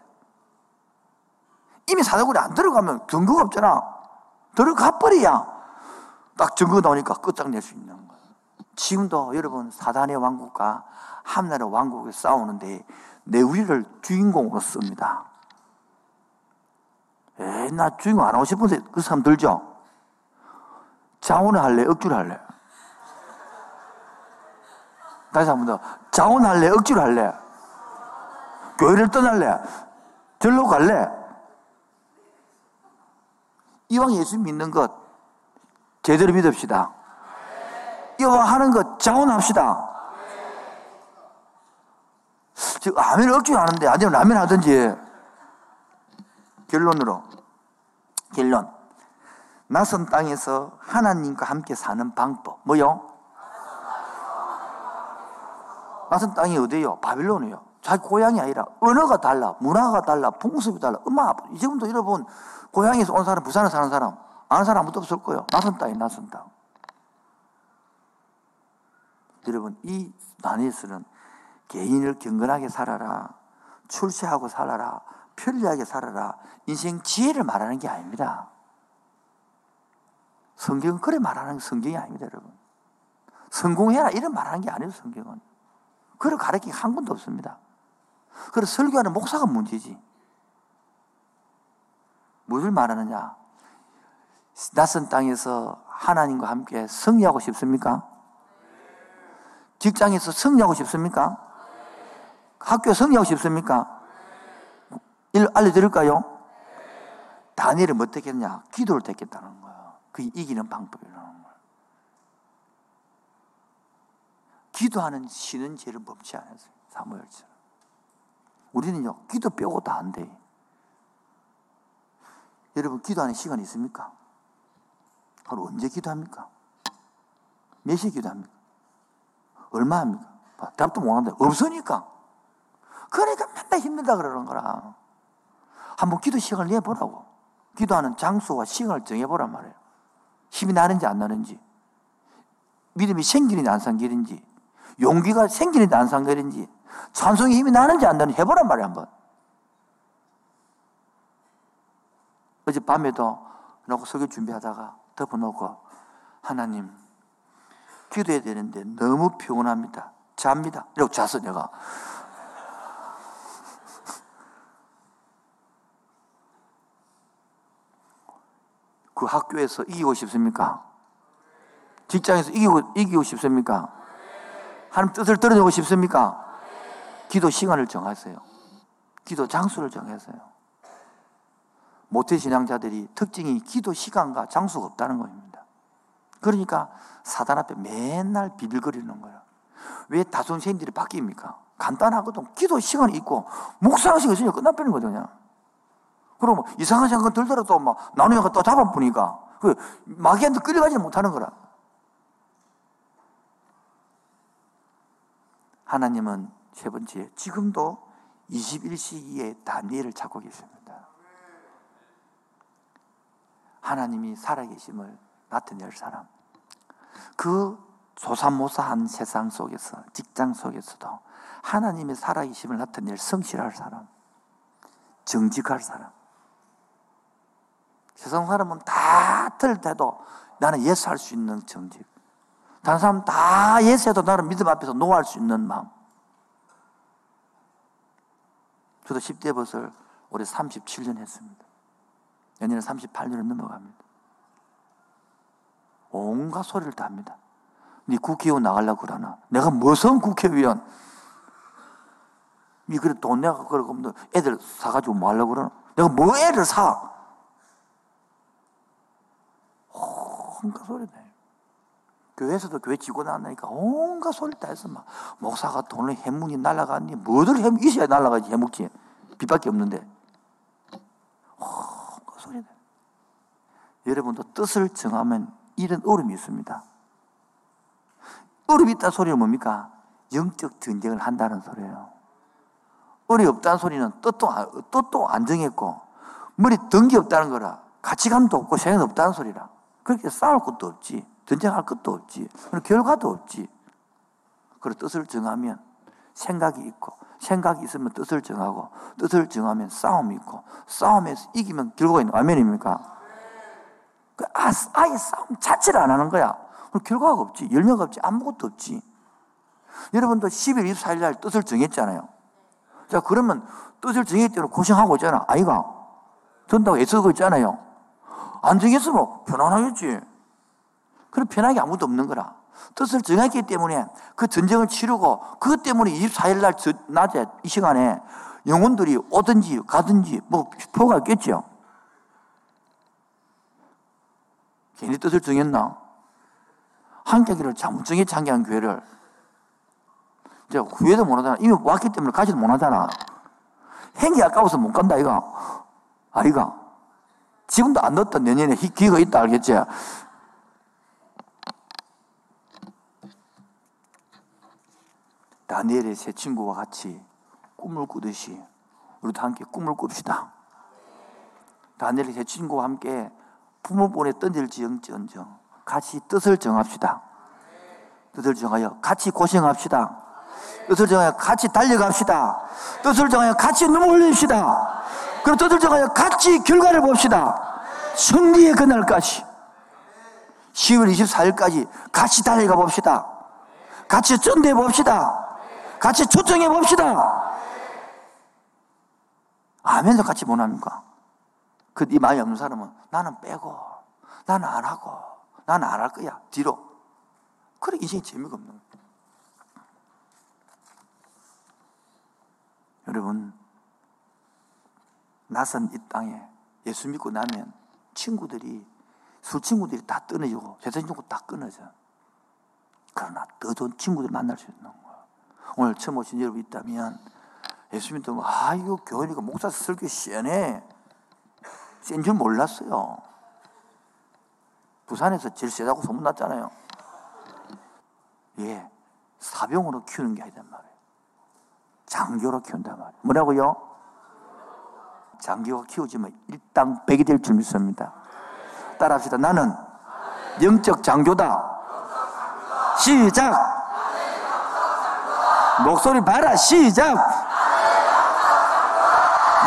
이미 사다구리 안 들어가면 증거가 없잖아. 들어가 버려야 딱 증거 나오니까 끝장낼 수 있는 거예요. 지금도 여러분 사단의 왕국과 하나의 왕국이 싸우는데 내 우리를 주인공으로 씁니다. 에이, 나 주인공 안 하고 싶은데 그 사람 들죠? 자원을 할래? 억지로 할래? 다시 한 번 더. 자원할래? 억지로 할래? 교회를 떠날래? 절로 갈래? 이왕 예수 믿는 것 제대로 믿읍시다. 이왕 하는 것 자원합시다. 지금 라면 억지로 하는데 아니면 라면 하든지 결론으로 결론 낯선 땅에서 하나님과 함께 사는 방법 뭐요? 낯선 땅이 어디요? 바빌론이요. 자기 고향이 아니라 언어가 달라, 문화가 달라, 풍습이 달라. 엄마, 지금도 여러분 고향에서 온 사람, 부산에 사는 사람 아는 사람 아무도 없을 거예요. 낯선 땅이 낯선 땅. 여러분 이 나뉘에서는 개인을 경건하게 살아라, 출세하고 살아라, 편리하게 살아라, 인생 지혜를 말하는 게 아닙니다. 성경은 그래 말하는 게 성경이 아닙니다, 여러분. 성공해라 이런 말하는 게 아니에요, 성경은. 그걸 가르친 한 군도 없습니다. 그래서 설교하는 목사가 문제지. 무엇을 말하느냐? 낯선 땅에서 하나님과 함께 승리하고 싶습니까? 직장에서 승리하고 싶습니까? 학교에 승리하고 싶습니까? 일 알려드릴까요? 다니엘은 어떻게 했냐? 기도를 택했다는 거예요. 그 이기는 방법이라는 거예요. 기도하는 쉬는 죄를 범치 않았어요. 사무엘처럼. 우리는요, 기도 빼고 다 안 돼. 여러분, 기도하는 시간이 있습니까? 하루 언제 기도합니까? 몇 시에 기도합니까? 얼마 합니까? 답도 못 하는데, 없으니까. 그러니까 맨날 힘들다 그러는 거라. 한번 기도 시간을 내보라고. 기도하는 장소와 시간을 정해보란 말이에요. 힘이 나는지 안 나는지. 믿음이 생기는지 안 생기는지. 용기가 생기는지 안 생기는지. 찬송의 힘이 나는지 안 나는지 해보란 말이에요, 한번. 어제 밤에도 놓고 설교 준비하다가 덮어놓고 하나님 기도해야 되는데 너무 피곤합니다. 잡니다. 이러고 잤어 내가. 그 학교에서 이기고 싶습니까? 직장에서 이기고, 이기고 싶습니까? 하나님 뜻을 들어주고 싶습니까? 기도 시간을 정하세요. 기도 장소를 정하세요. 모태 신앙자들이 특징이 기도 시간과 장소가 없다는 겁니다. 그러니까 사단 앞에 맨날 비빌거리는 거예요. 왜 다선생님들이 바뀝니까? 간단하거든. 기도 시간이 있고, 묵상하시고 있으니까 끝나버리는 거거든요. 그럼 뭐 이상한 생각 들더라도 막 나누면 또 잡아보니까 그 마귀한테 끌려가지 못하는 거라. 하나님은 세 번째, 지금도 21세기에 다니엘을 찾고 계십니다. 하나님이 살아계심을 나타낼 사람. 그 조삼모사한 세상 속에서, 직장 속에서도 하나님의 살아계심을 나타낼 성실할 사람, 정직할 사람. 세상 사람은 다 틀릴 때도 나는 예수할 수 있는 정직. 다른 사람 다 예수해도 나는 믿음 앞에서 노할 수 있는 마음. 저도 10대 벗을 올해 37년 했습니다. 내년에 38년을 넘어갑니다. 온갖 소리를 다 합니다. 네 국회의원 나가려고 그러나? 내가 무슨 국회의원? 니 그래 돈 내가 그러고 애들 사가지고 뭐 하려고 그러나? 내가 뭐 애를 사? 온갖 소리 내. 교회에서도 교회 직원 나왔으니까 온갖 소리 다 해서 막 목사가 돈을 해묵이 날라갔니 뭐들 해묵 있어야 날라가지 해묵지 빛밖에 없는데 온갖 소리 내. 여러분도 뜻을 정하면 이런 어려움이 있습니다. 어려움이 있다 소리는 뭡니까? 영적 전쟁을 한다는 소리예요. 어려이 없다는 소리는 뜻도, 뜻도 안 정했고 머리 덩기 없다는 거라 가치관도 없고 생각도 없다는 소리라. 그렇게 싸울 것도 없지. 전쟁할 것도 없지. 결과도 없지. 그래 뜻을 정하면 생각이 있고 생각이 있으면 뜻을 정하고 뜻을 정하면 싸움이 있고 싸움에서 이기면 결과가 있는 아멘입니까? 그 아, 아예 싸움 자체를 안 하는 거야. 그럼 결과가 없지. 열매가 없지. 아무것도 없지. 여러분도 10일 24일 날 뜻을 정했잖아요. 자, 그러면 뜻을 때문에 고생하고 있잖아. 아이가. 된다고 애쓰고 있잖아요. 안 정했으면 편안하겠지. 그럼 편하게 아무도 없는 거라. 뜻을 정했기 때문에 그 전쟁을 치르고 그것 때문에 24일 날 낮에 이 시간에 영혼들이 오든지 가든지 뭐 표가 있겠죠. 괜히 뜻을 정했나? 한계기를 정해 창기한 교회를 이제 후회도 못 하잖아. 이미 왔기 때문에 가지도 못 하잖아. 행기 아까워서 못 간다, 이가. 아이가. 지금도 안 넣었던 내년에 기회가 있다, 알겠지? 다니엘의 세 친구와 같이 꿈을 꾸듯이 우리도 함께 꿈을 꿉시다. 다니엘의 세 친구와 함께 부모본에 던질지언정 같이 뜻을 정합시다. 뜻을 정하여 같이 고생합시다. 뜻을 정하여 같이 달려갑시다. 뜻을 정하여 같이 눈물 흘립시다. 뜻을 정하여 같이 결과를 봅시다. 승리의 그날까지 10월 24일까지 같이 달려가 봅시다. 같이 전대해 봅시다. 같이 초청해 봅시다. 아멘도 같이 못합니까? 그, 이 마음이 없는 사람은 나는 빼고, 나는 안 하고, 나는 안 할 거야. 뒤로. 그래, 인생이 재미가 없는 거야. 여러분, 낯선 이 땅에 예수 믿고 나면 친구들이, 술 친구들이 다 끊어지고, 재산 친구 다 끊어져. 그러나 더 좋은 친구들 만날 수 있는 거야. 오늘 처음 오신 여러분 있다면 예수 믿으면 뭐, 아 이거 교회니까 목사 설교 시원해 센 줄 몰랐어요 부산에서 제일 세다고 소문났잖아요 예 사병으로 키우는 게 아니단 말이에요 장교로 키운단 말이에요 뭐라고요? 장교가 키우지만 일당 백이 될 줄 믿습니다. 따라 합시다. 나는 영적 장교다. 시작. 목소리 봐라. 시작.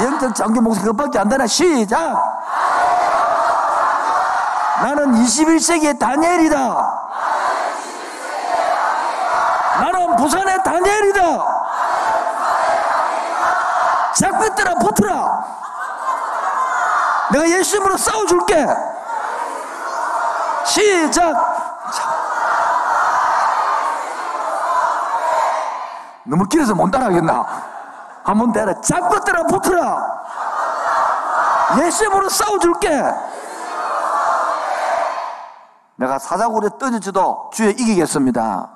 영적 장교 목소리 그것밖에 안 되나? 시작. 나는 21세기의 다니엘이다. 나는 부산의 다니엘이다. 작별들아 붙어라 내가 예수님으로 싸워줄게 시작 너무 길어서 못 따라가겠나? 한번 대라. 잡고 때라 붙어라. 예수님으로 싸워줄게. 내가 사자굴에 떠질지도 주에 이기겠습니다.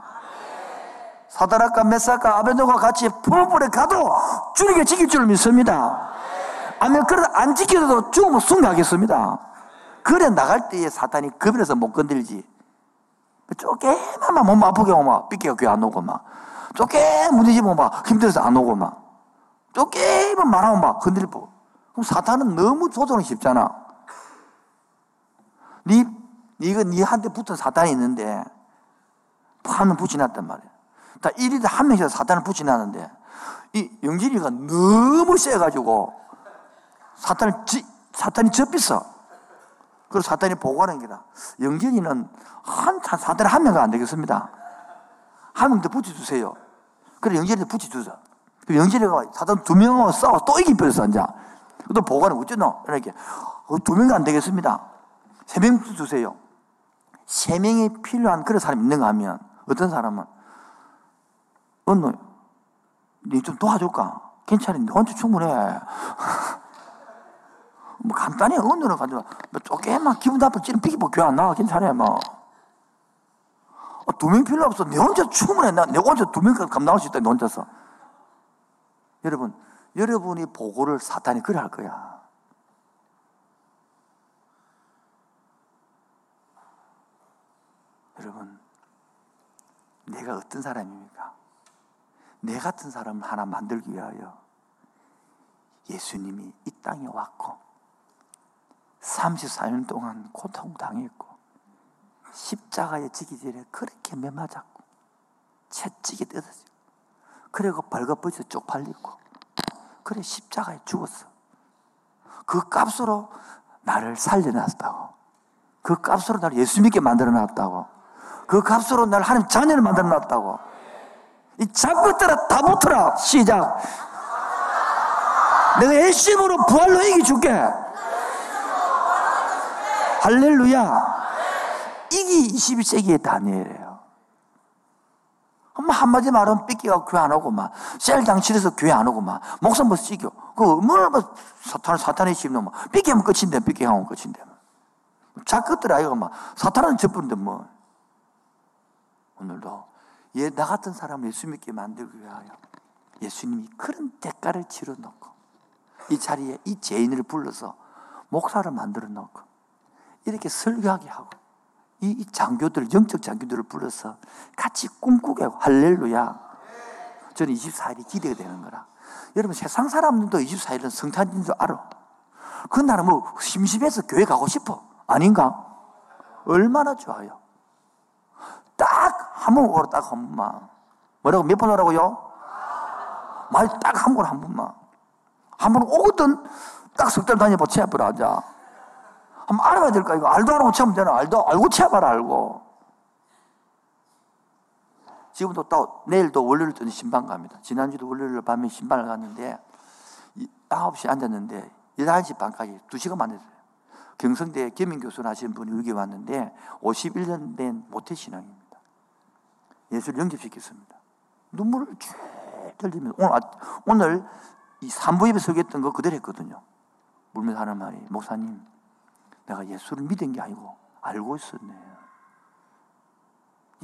사다락과 메사카 아벤도가 같이 풀불에 가도 주님께 지킬 줄 믿습니다. 아니면 그래도 안 지켜도 죽으면 순가하겠습니다. 그래 나갈 때에 사탄이 겁이라서 못 건들지. 쪼개만만 몸 아프게 오면 삐끼가 귀 안 오고 막. 쪼개 무너지면 막 힘들어서 안 오고 막. 쪼개만 말하면 막 흔들고. 그럼 사탄은 너무 조종이 쉽잖아. 니, 니가 니한테 붙은 사탄이 있는데, 한명 붙여놨단 말이야. 다 1위도 한 명씩 사탄을 붙여놨는데, 이 영진이가 너무 세가지고, 사탄을, 지, 사탄이 접했어. 그리고 사탄이 보고하는 게다. 영진이는 한, 사탄이 한 명가 안 되겠습니다. 한 명 더 붙여주세요. 그래, 영진이한테 붙여주자. 그 영진이가 사단 두 명하고 싸워 또 이기 버렸어, 이제. 또 보고는 어쩌노? 이렇게. 어, 두 명이 안 되겠습니다. 세 명 주세요. 세 명이 필요한 그런 사람이 있는가 하면, 어떤 사람은, 어느, 니좀 도와줄까? 괜찮은데, 혼자 충분해. 뭐 간단히 언어는 가지고, 뭐 조금만 기분 나쁜 찌른 피기 뭐 교회 안 나와. 괜찮아, 뭐. 어, 두명 필요 없어. 내 혼자 충분해. 나, 내 혼자 두명 감당할 수 있다, 내 혼자서. 여러분, 여러분이 보고를 사탄이 그래 할 거야. 여러분, 내가 어떤 사람입니까? 내 같은 사람을 하나 만들기 위하여 예수님이 이 땅에 왔고 34년 동안 고통당했고 십자가에 지기 전에 그렇게 매맞았고 채찍이 뜯어지고 그래고 벌거벗어 쪽팔리고 그래 십자가에 죽었어. 그 값으로 나를 살려놨다고. 그 값으로 나를 예수 믿게 만들어놨다고. 그 값으로 나를 하나님 자녀를 만들어놨다고. 이 잡것들아 다 붙어라. 시작. 내가 열심으로 부활로 이기 줄게. 할렐루야. 이게 21세기의 다니엘이에요. 한마디 말하면 삐끼가 교회 안 오고 막, 셀장실에서 교회 안 오고 막, 목사 뭐 찌겨. 그, 뭐 사탄, 사탄의 심는 뭐, 삐끼하면 끝인데, 삐끼하면 끝인데. 자것들 아이가 막, 사탄은 저뿐인데 뭐. 오늘도, 얘, 나 같은 사람을 예수 믿게 만들기 위하여 예수님이 그런 대가를 치러 놓고, 이 자리에 이 죄인을 불러서 목사를 만들어 놓고, 이렇게 설교하게 하고, 이, 이 장교들, 영적 장교들을 불러서 같이 꿈꾸게 하고, 할렐루야. 저는 24일이 기대가 되는 거라. 여러분, 세상 사람들도 24일은 성탄인 줄 알아. 그날은 뭐, 심심해서 교회 가고 싶어. 아닌가? 얼마나 좋아요. 딱 한 번 오라, 딱 한 번만. 뭐라고, 몇 번 오라고요? 말 딱 한 번, 한 번만. 한 번 오거든, 딱 석달 다녀봐, 체합을 하자. 한번 알아봐야 될까? 이거 알도 안 하고 체하면 되나? 알도, 알고 체해봐라, 알고. 지금도 또, 내일도 월요일 때는 신방 갑니다. 지난주도 월요일 밤에 신방을 갔는데, 9시 앉았는데, 11시 반까지 2시간 만났어요. 경성대 겸임교수를 하시는 분이 여기 왔는데, 51년 된 모태신앙입니다. 예수를 영접시켰습니다. 눈물을 쭉 흘리면서, 오늘, 오늘 이 산부입에 서겠던 거 그대로 했거든요. 울면서 하는 말이, 목사님, 내가 예수를 믿은 게 아니고 알고 있었네.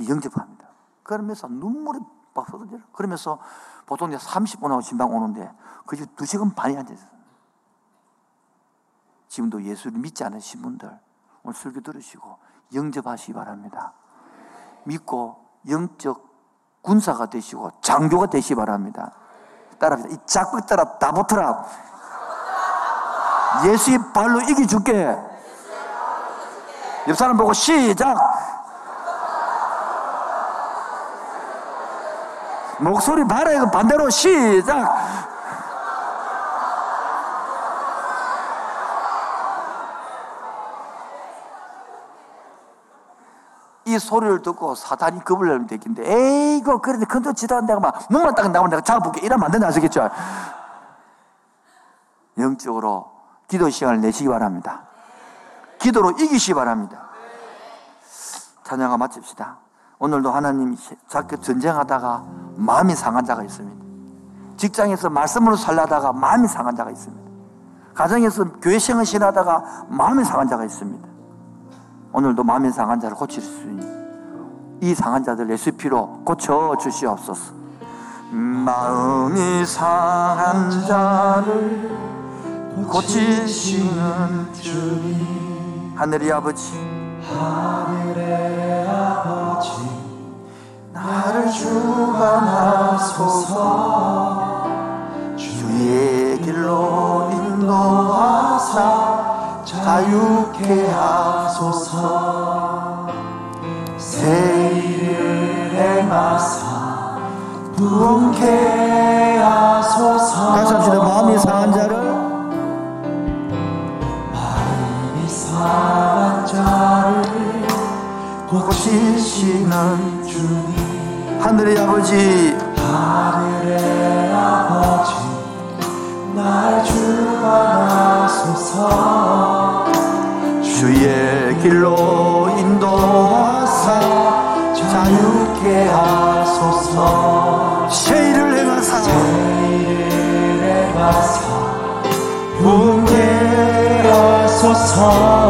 영접합니다. 그러면서 눈물이 막 쏟아져요. 그러면서 보통 이제 30분하고 신방 오는데 그집 2시간 반이 앉아있어요. 지금도 예수를 믿지 않으신 분들 오늘 설교 들으시고 영접하시기 바랍니다. 믿고 영적 군사가 되시고 장교가 되시기 바랍니다. 따라합니다. 이 작곡 따라 다 붙어라. 예수의 발로 이기 줄게. 옆 사람 보고 시작. 목소리 봐라 이거 반대로 시작. 이 소리를 듣고 사단이 겁을 내면 되겠는데 에이고 그런데 큰도 지도 안 내가 막 문만 딱 나오면 내가 잡아볼게 이러면 안 된다 아시겠죠? 영적으로 기도 시간을 내시기 바랍니다. 기도로 이기시 바랍니다. 찬양아 마칩시다. 오늘도 하나님이 자꾸 전쟁하다가 마음이 상한 자가 있습니다. 직장에서 말씀으로 살라다가 마음이 상한 자가 있습니다. 가정에서 교회 생을 신하다가 마음이 상한 자가 있습니다. 오늘도 마음이 상한 자를 고칠 수 있는 이 상한 자들 예수 피로 고쳐 주시옵소서. 마음이 상한 자를 고치시는 주님 하늘의 아버지 하늘의 아버지 나를 주관하소서. 주의 길로 인도하사 자유케 하소서. 새 일을 행하사 부흥케 하소서. 다시 합시다. 마음이 상한 자를 상한 자를 고치시는 주님. 하늘의 아버지. 하늘의 아버지 날 주관하소서. 주의 길로 인도하사 자유케 하소서. 새 일을 행하사. 일을 행하사. 부흥케 하소서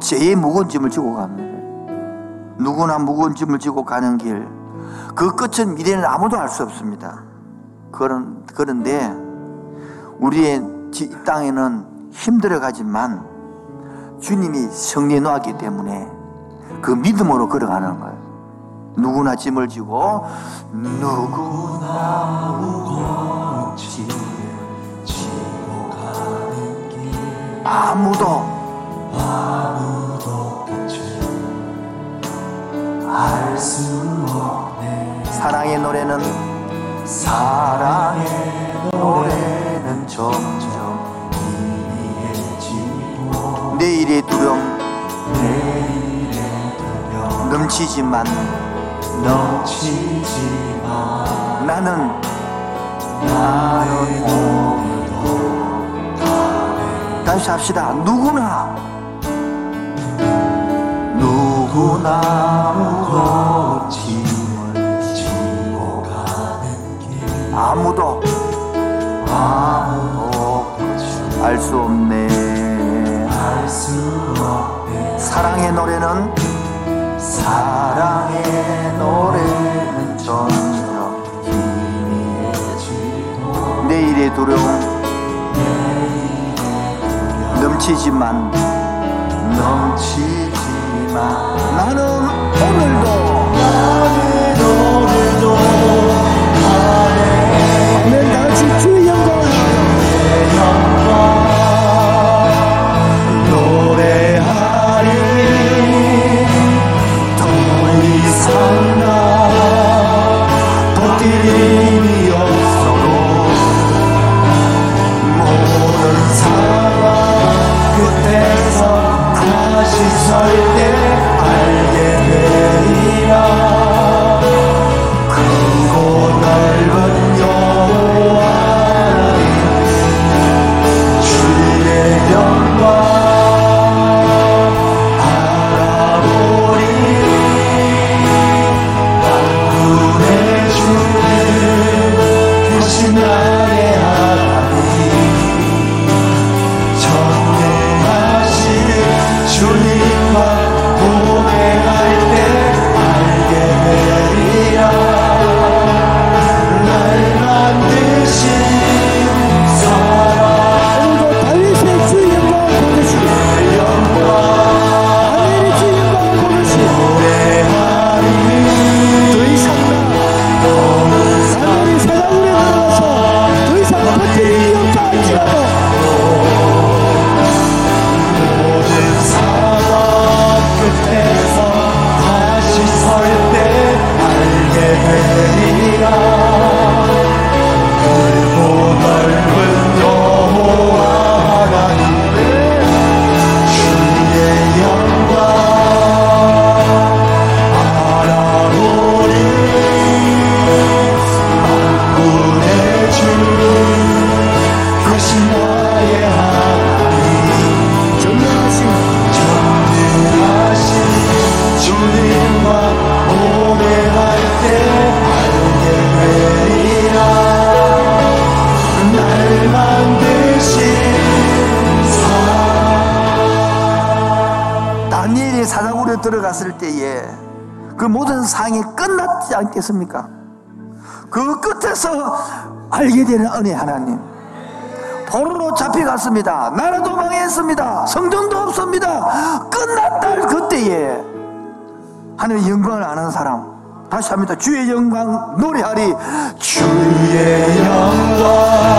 제의 묵은 짐을 지고 갑니다. 누구나 묵은 짐을 지고 가는 길, 그 끝은 미래는 아무도 알 수 없습니다. 그런, 그런데 우리의 땅에는 힘들어 가지만 주님이 승리 놓았기 때문에 그 믿음으로 걸어가는 거예요. 누구나 짐을 지고 누구나 아무도 알수 없네 사랑의 노래는 사랑의 노래는 점점 희미해지고 내일의 두려움 내일의 두려움 넘치지만 넘치지만 나는 나의 오늘도 다시 합시다. 누구나 누 구나 무거운 짐을 지고 가는 길. 아무도 아무도 알 수 없네. 알 수 없네. 사랑의 노래는 사랑의 노래는 점점 희미해지고 내일의 두려움 넘치지만 넘치지만 나는 오늘도 나는 오늘도 아멘 다 같이 주의 영광 노래하리 더 이상 나 버틸 힘이 없어도 모든 상황 끝에 알게 되는 은혜 하나님. 포로로 잡혀갔습니다. 나라 도망했습니다. 성전도 없습니다. 끝났다 그때에 하늘 영광을 아는 사람 다시 합니다. 주의 영광 노래하리 주의 영광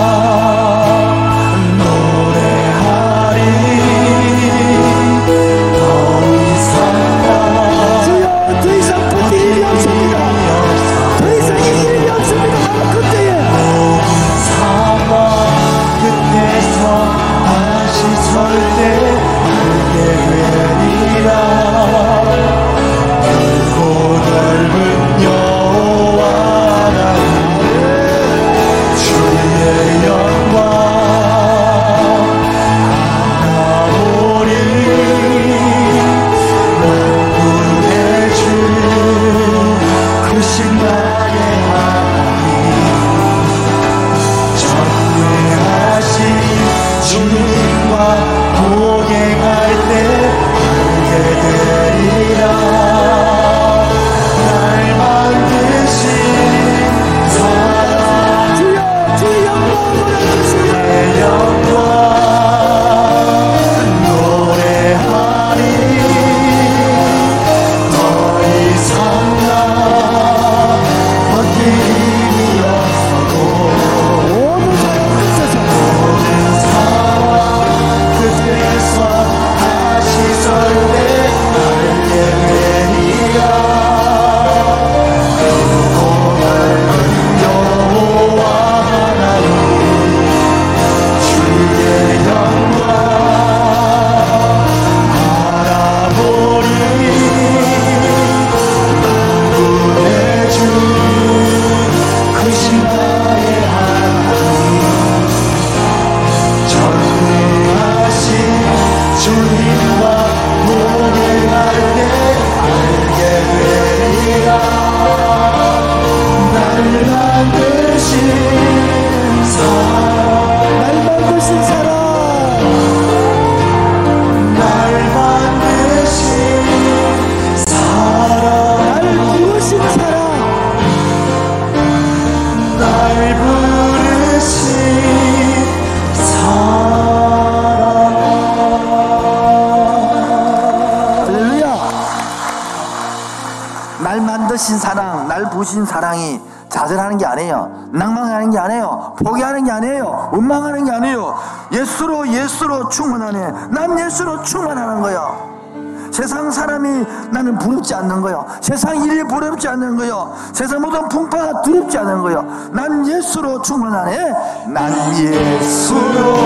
부끄럽지 않는 거요. 세상 일이 부럽지 않는 거요. 세상 모든 풍파가 두렵지 않는 거요. 난 예수로 충만하네. 난 예수로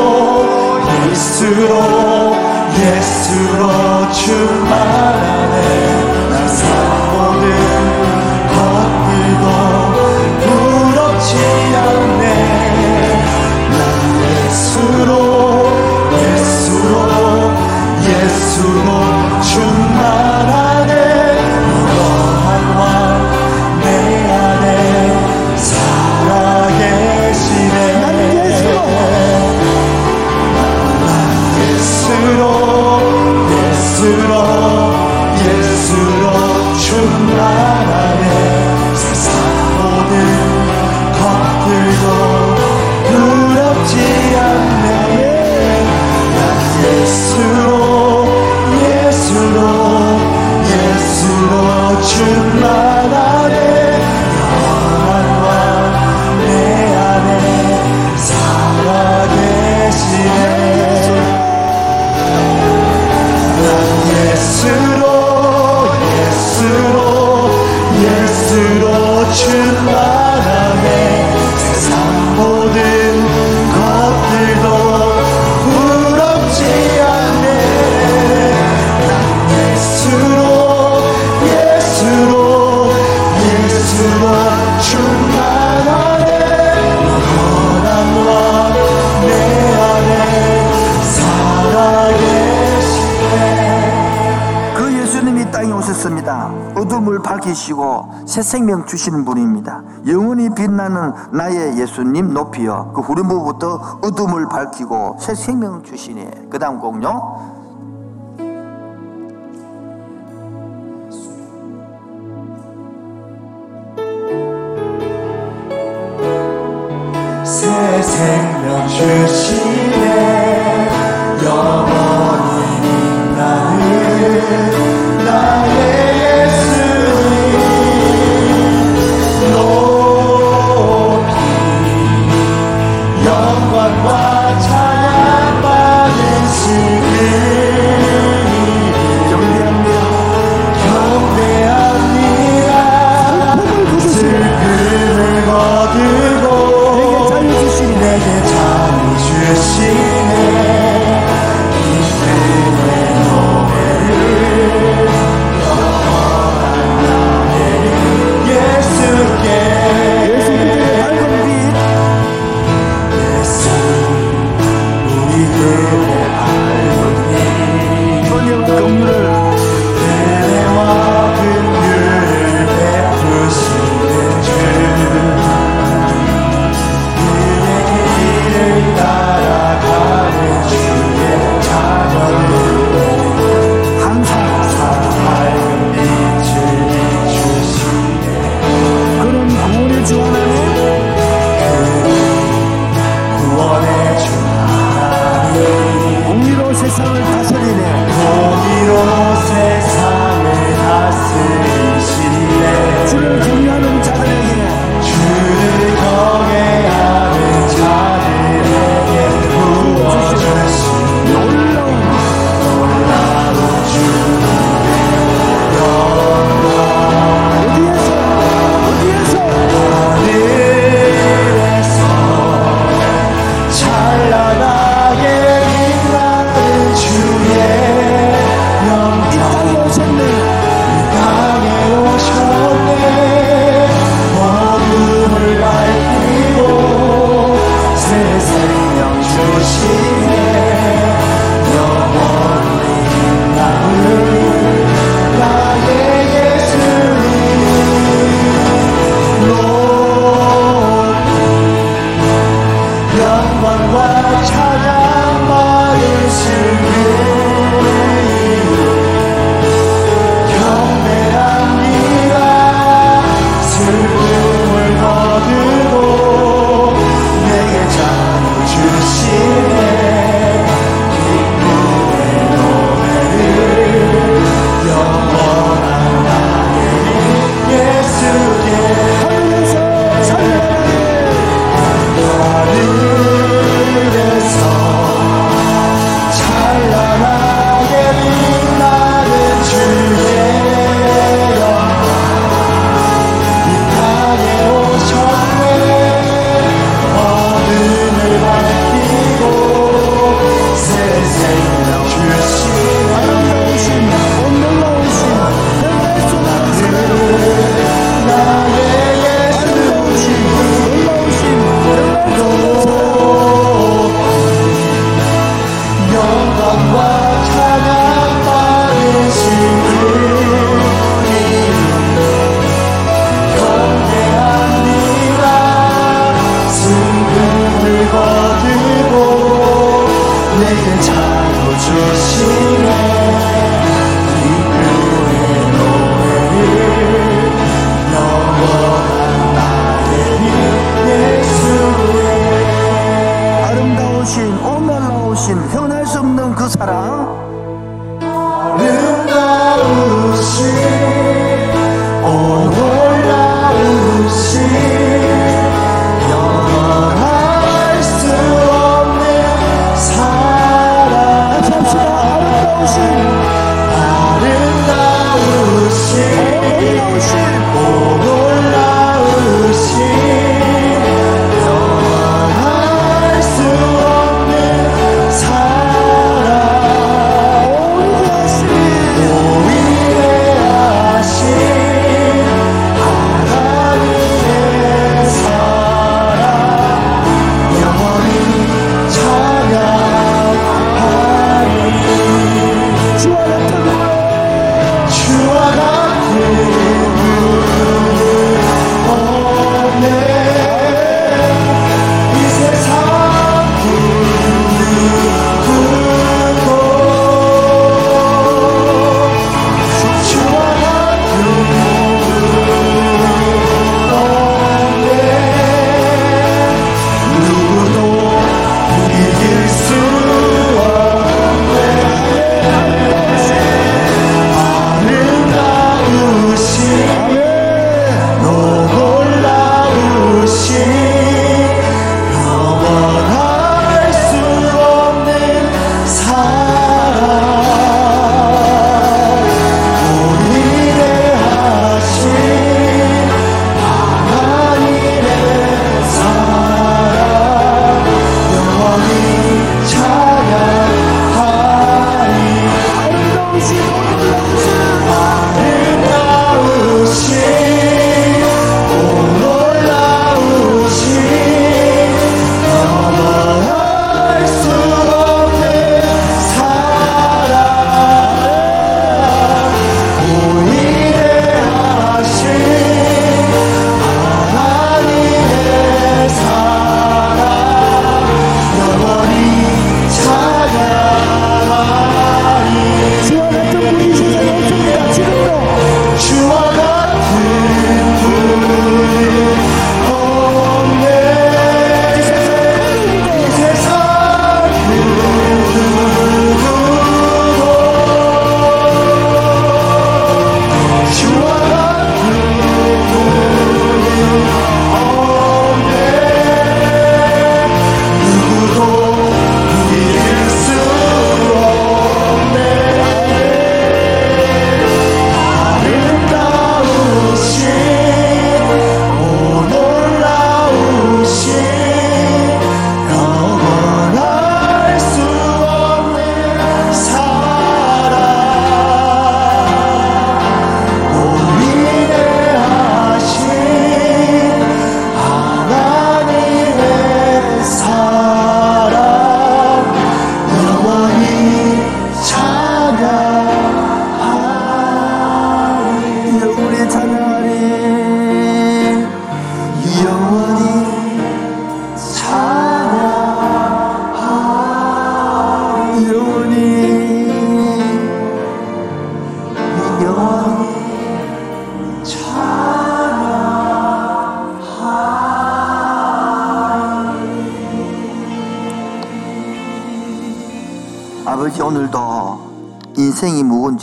예수로 예수로 충만하네. 불을 밝히시고 새 생명 주시는 분입니다. 영원히 빛나는 나의 예수님 높이여 그 후렴부부터 어둠을 밝히고 새 생명 주시니 그 다음 곡요 새 생명 주시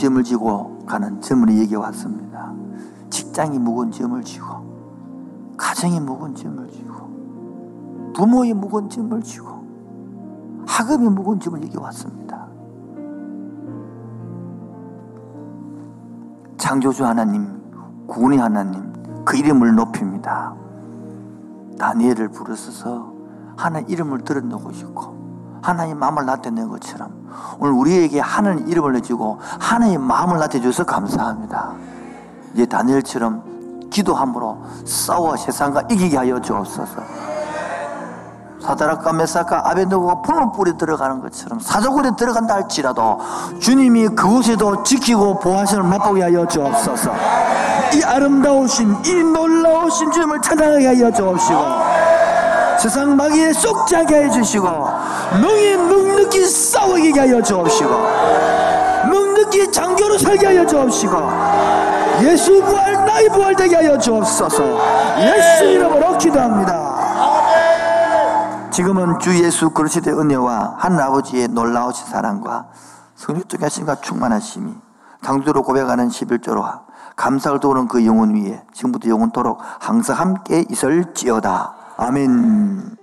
짐을 지고 가는 젊은이 얘기 왔습니다. 직장이 무거운 짐을 지고 가정이 무거운 짐을 지고 부모의 무거운 짐을 지고 학업이 무거운 짐을 얘기 왔습니다. 창조주 하나님, 구원의 하나님, 그 이름을 높입니다. 다니엘을 부르셔서 하나님 이름을 들어놓고 싶고 하나님 마음을 나타낸 것처럼 오늘 우리에게 하나님 이름을 내주고 하나님 마음을 나타줘서 감사합니다. 이제 다니엘처럼 기도함으로 싸워 세상과 이기게 하여 주옵소서. 사다락과 메사카 아벤노고가 풀물불에 들어가는 것처럼 사자굴에 들어간다 할지라도 주님이 그곳에도 지키고 보호하심을 맛보게 하여 주옵소서 이 아름다우신 이 놀라우신 주님을 찬양하게 하여 주옵시고 세상 마귀에 쏙 자게 해주시고 능히 넉넉히 싸우게 하여 주옵시고 넉넉히 장교로 살게 하여 주옵시고 예수 부활 나의 부활 되게 하여 주옵소서 예수 이름으로 기도합니다 지금은 주 예수 그리스도의 은혜와 하늘 아버지의 놀라우신 사랑과 성령적 하심과 충만하심이 당주로 고백하는 11조로 감사를 도우는 그 영혼 위에 지금부터 영원토록 항상 함께 있을지어다. 아멘.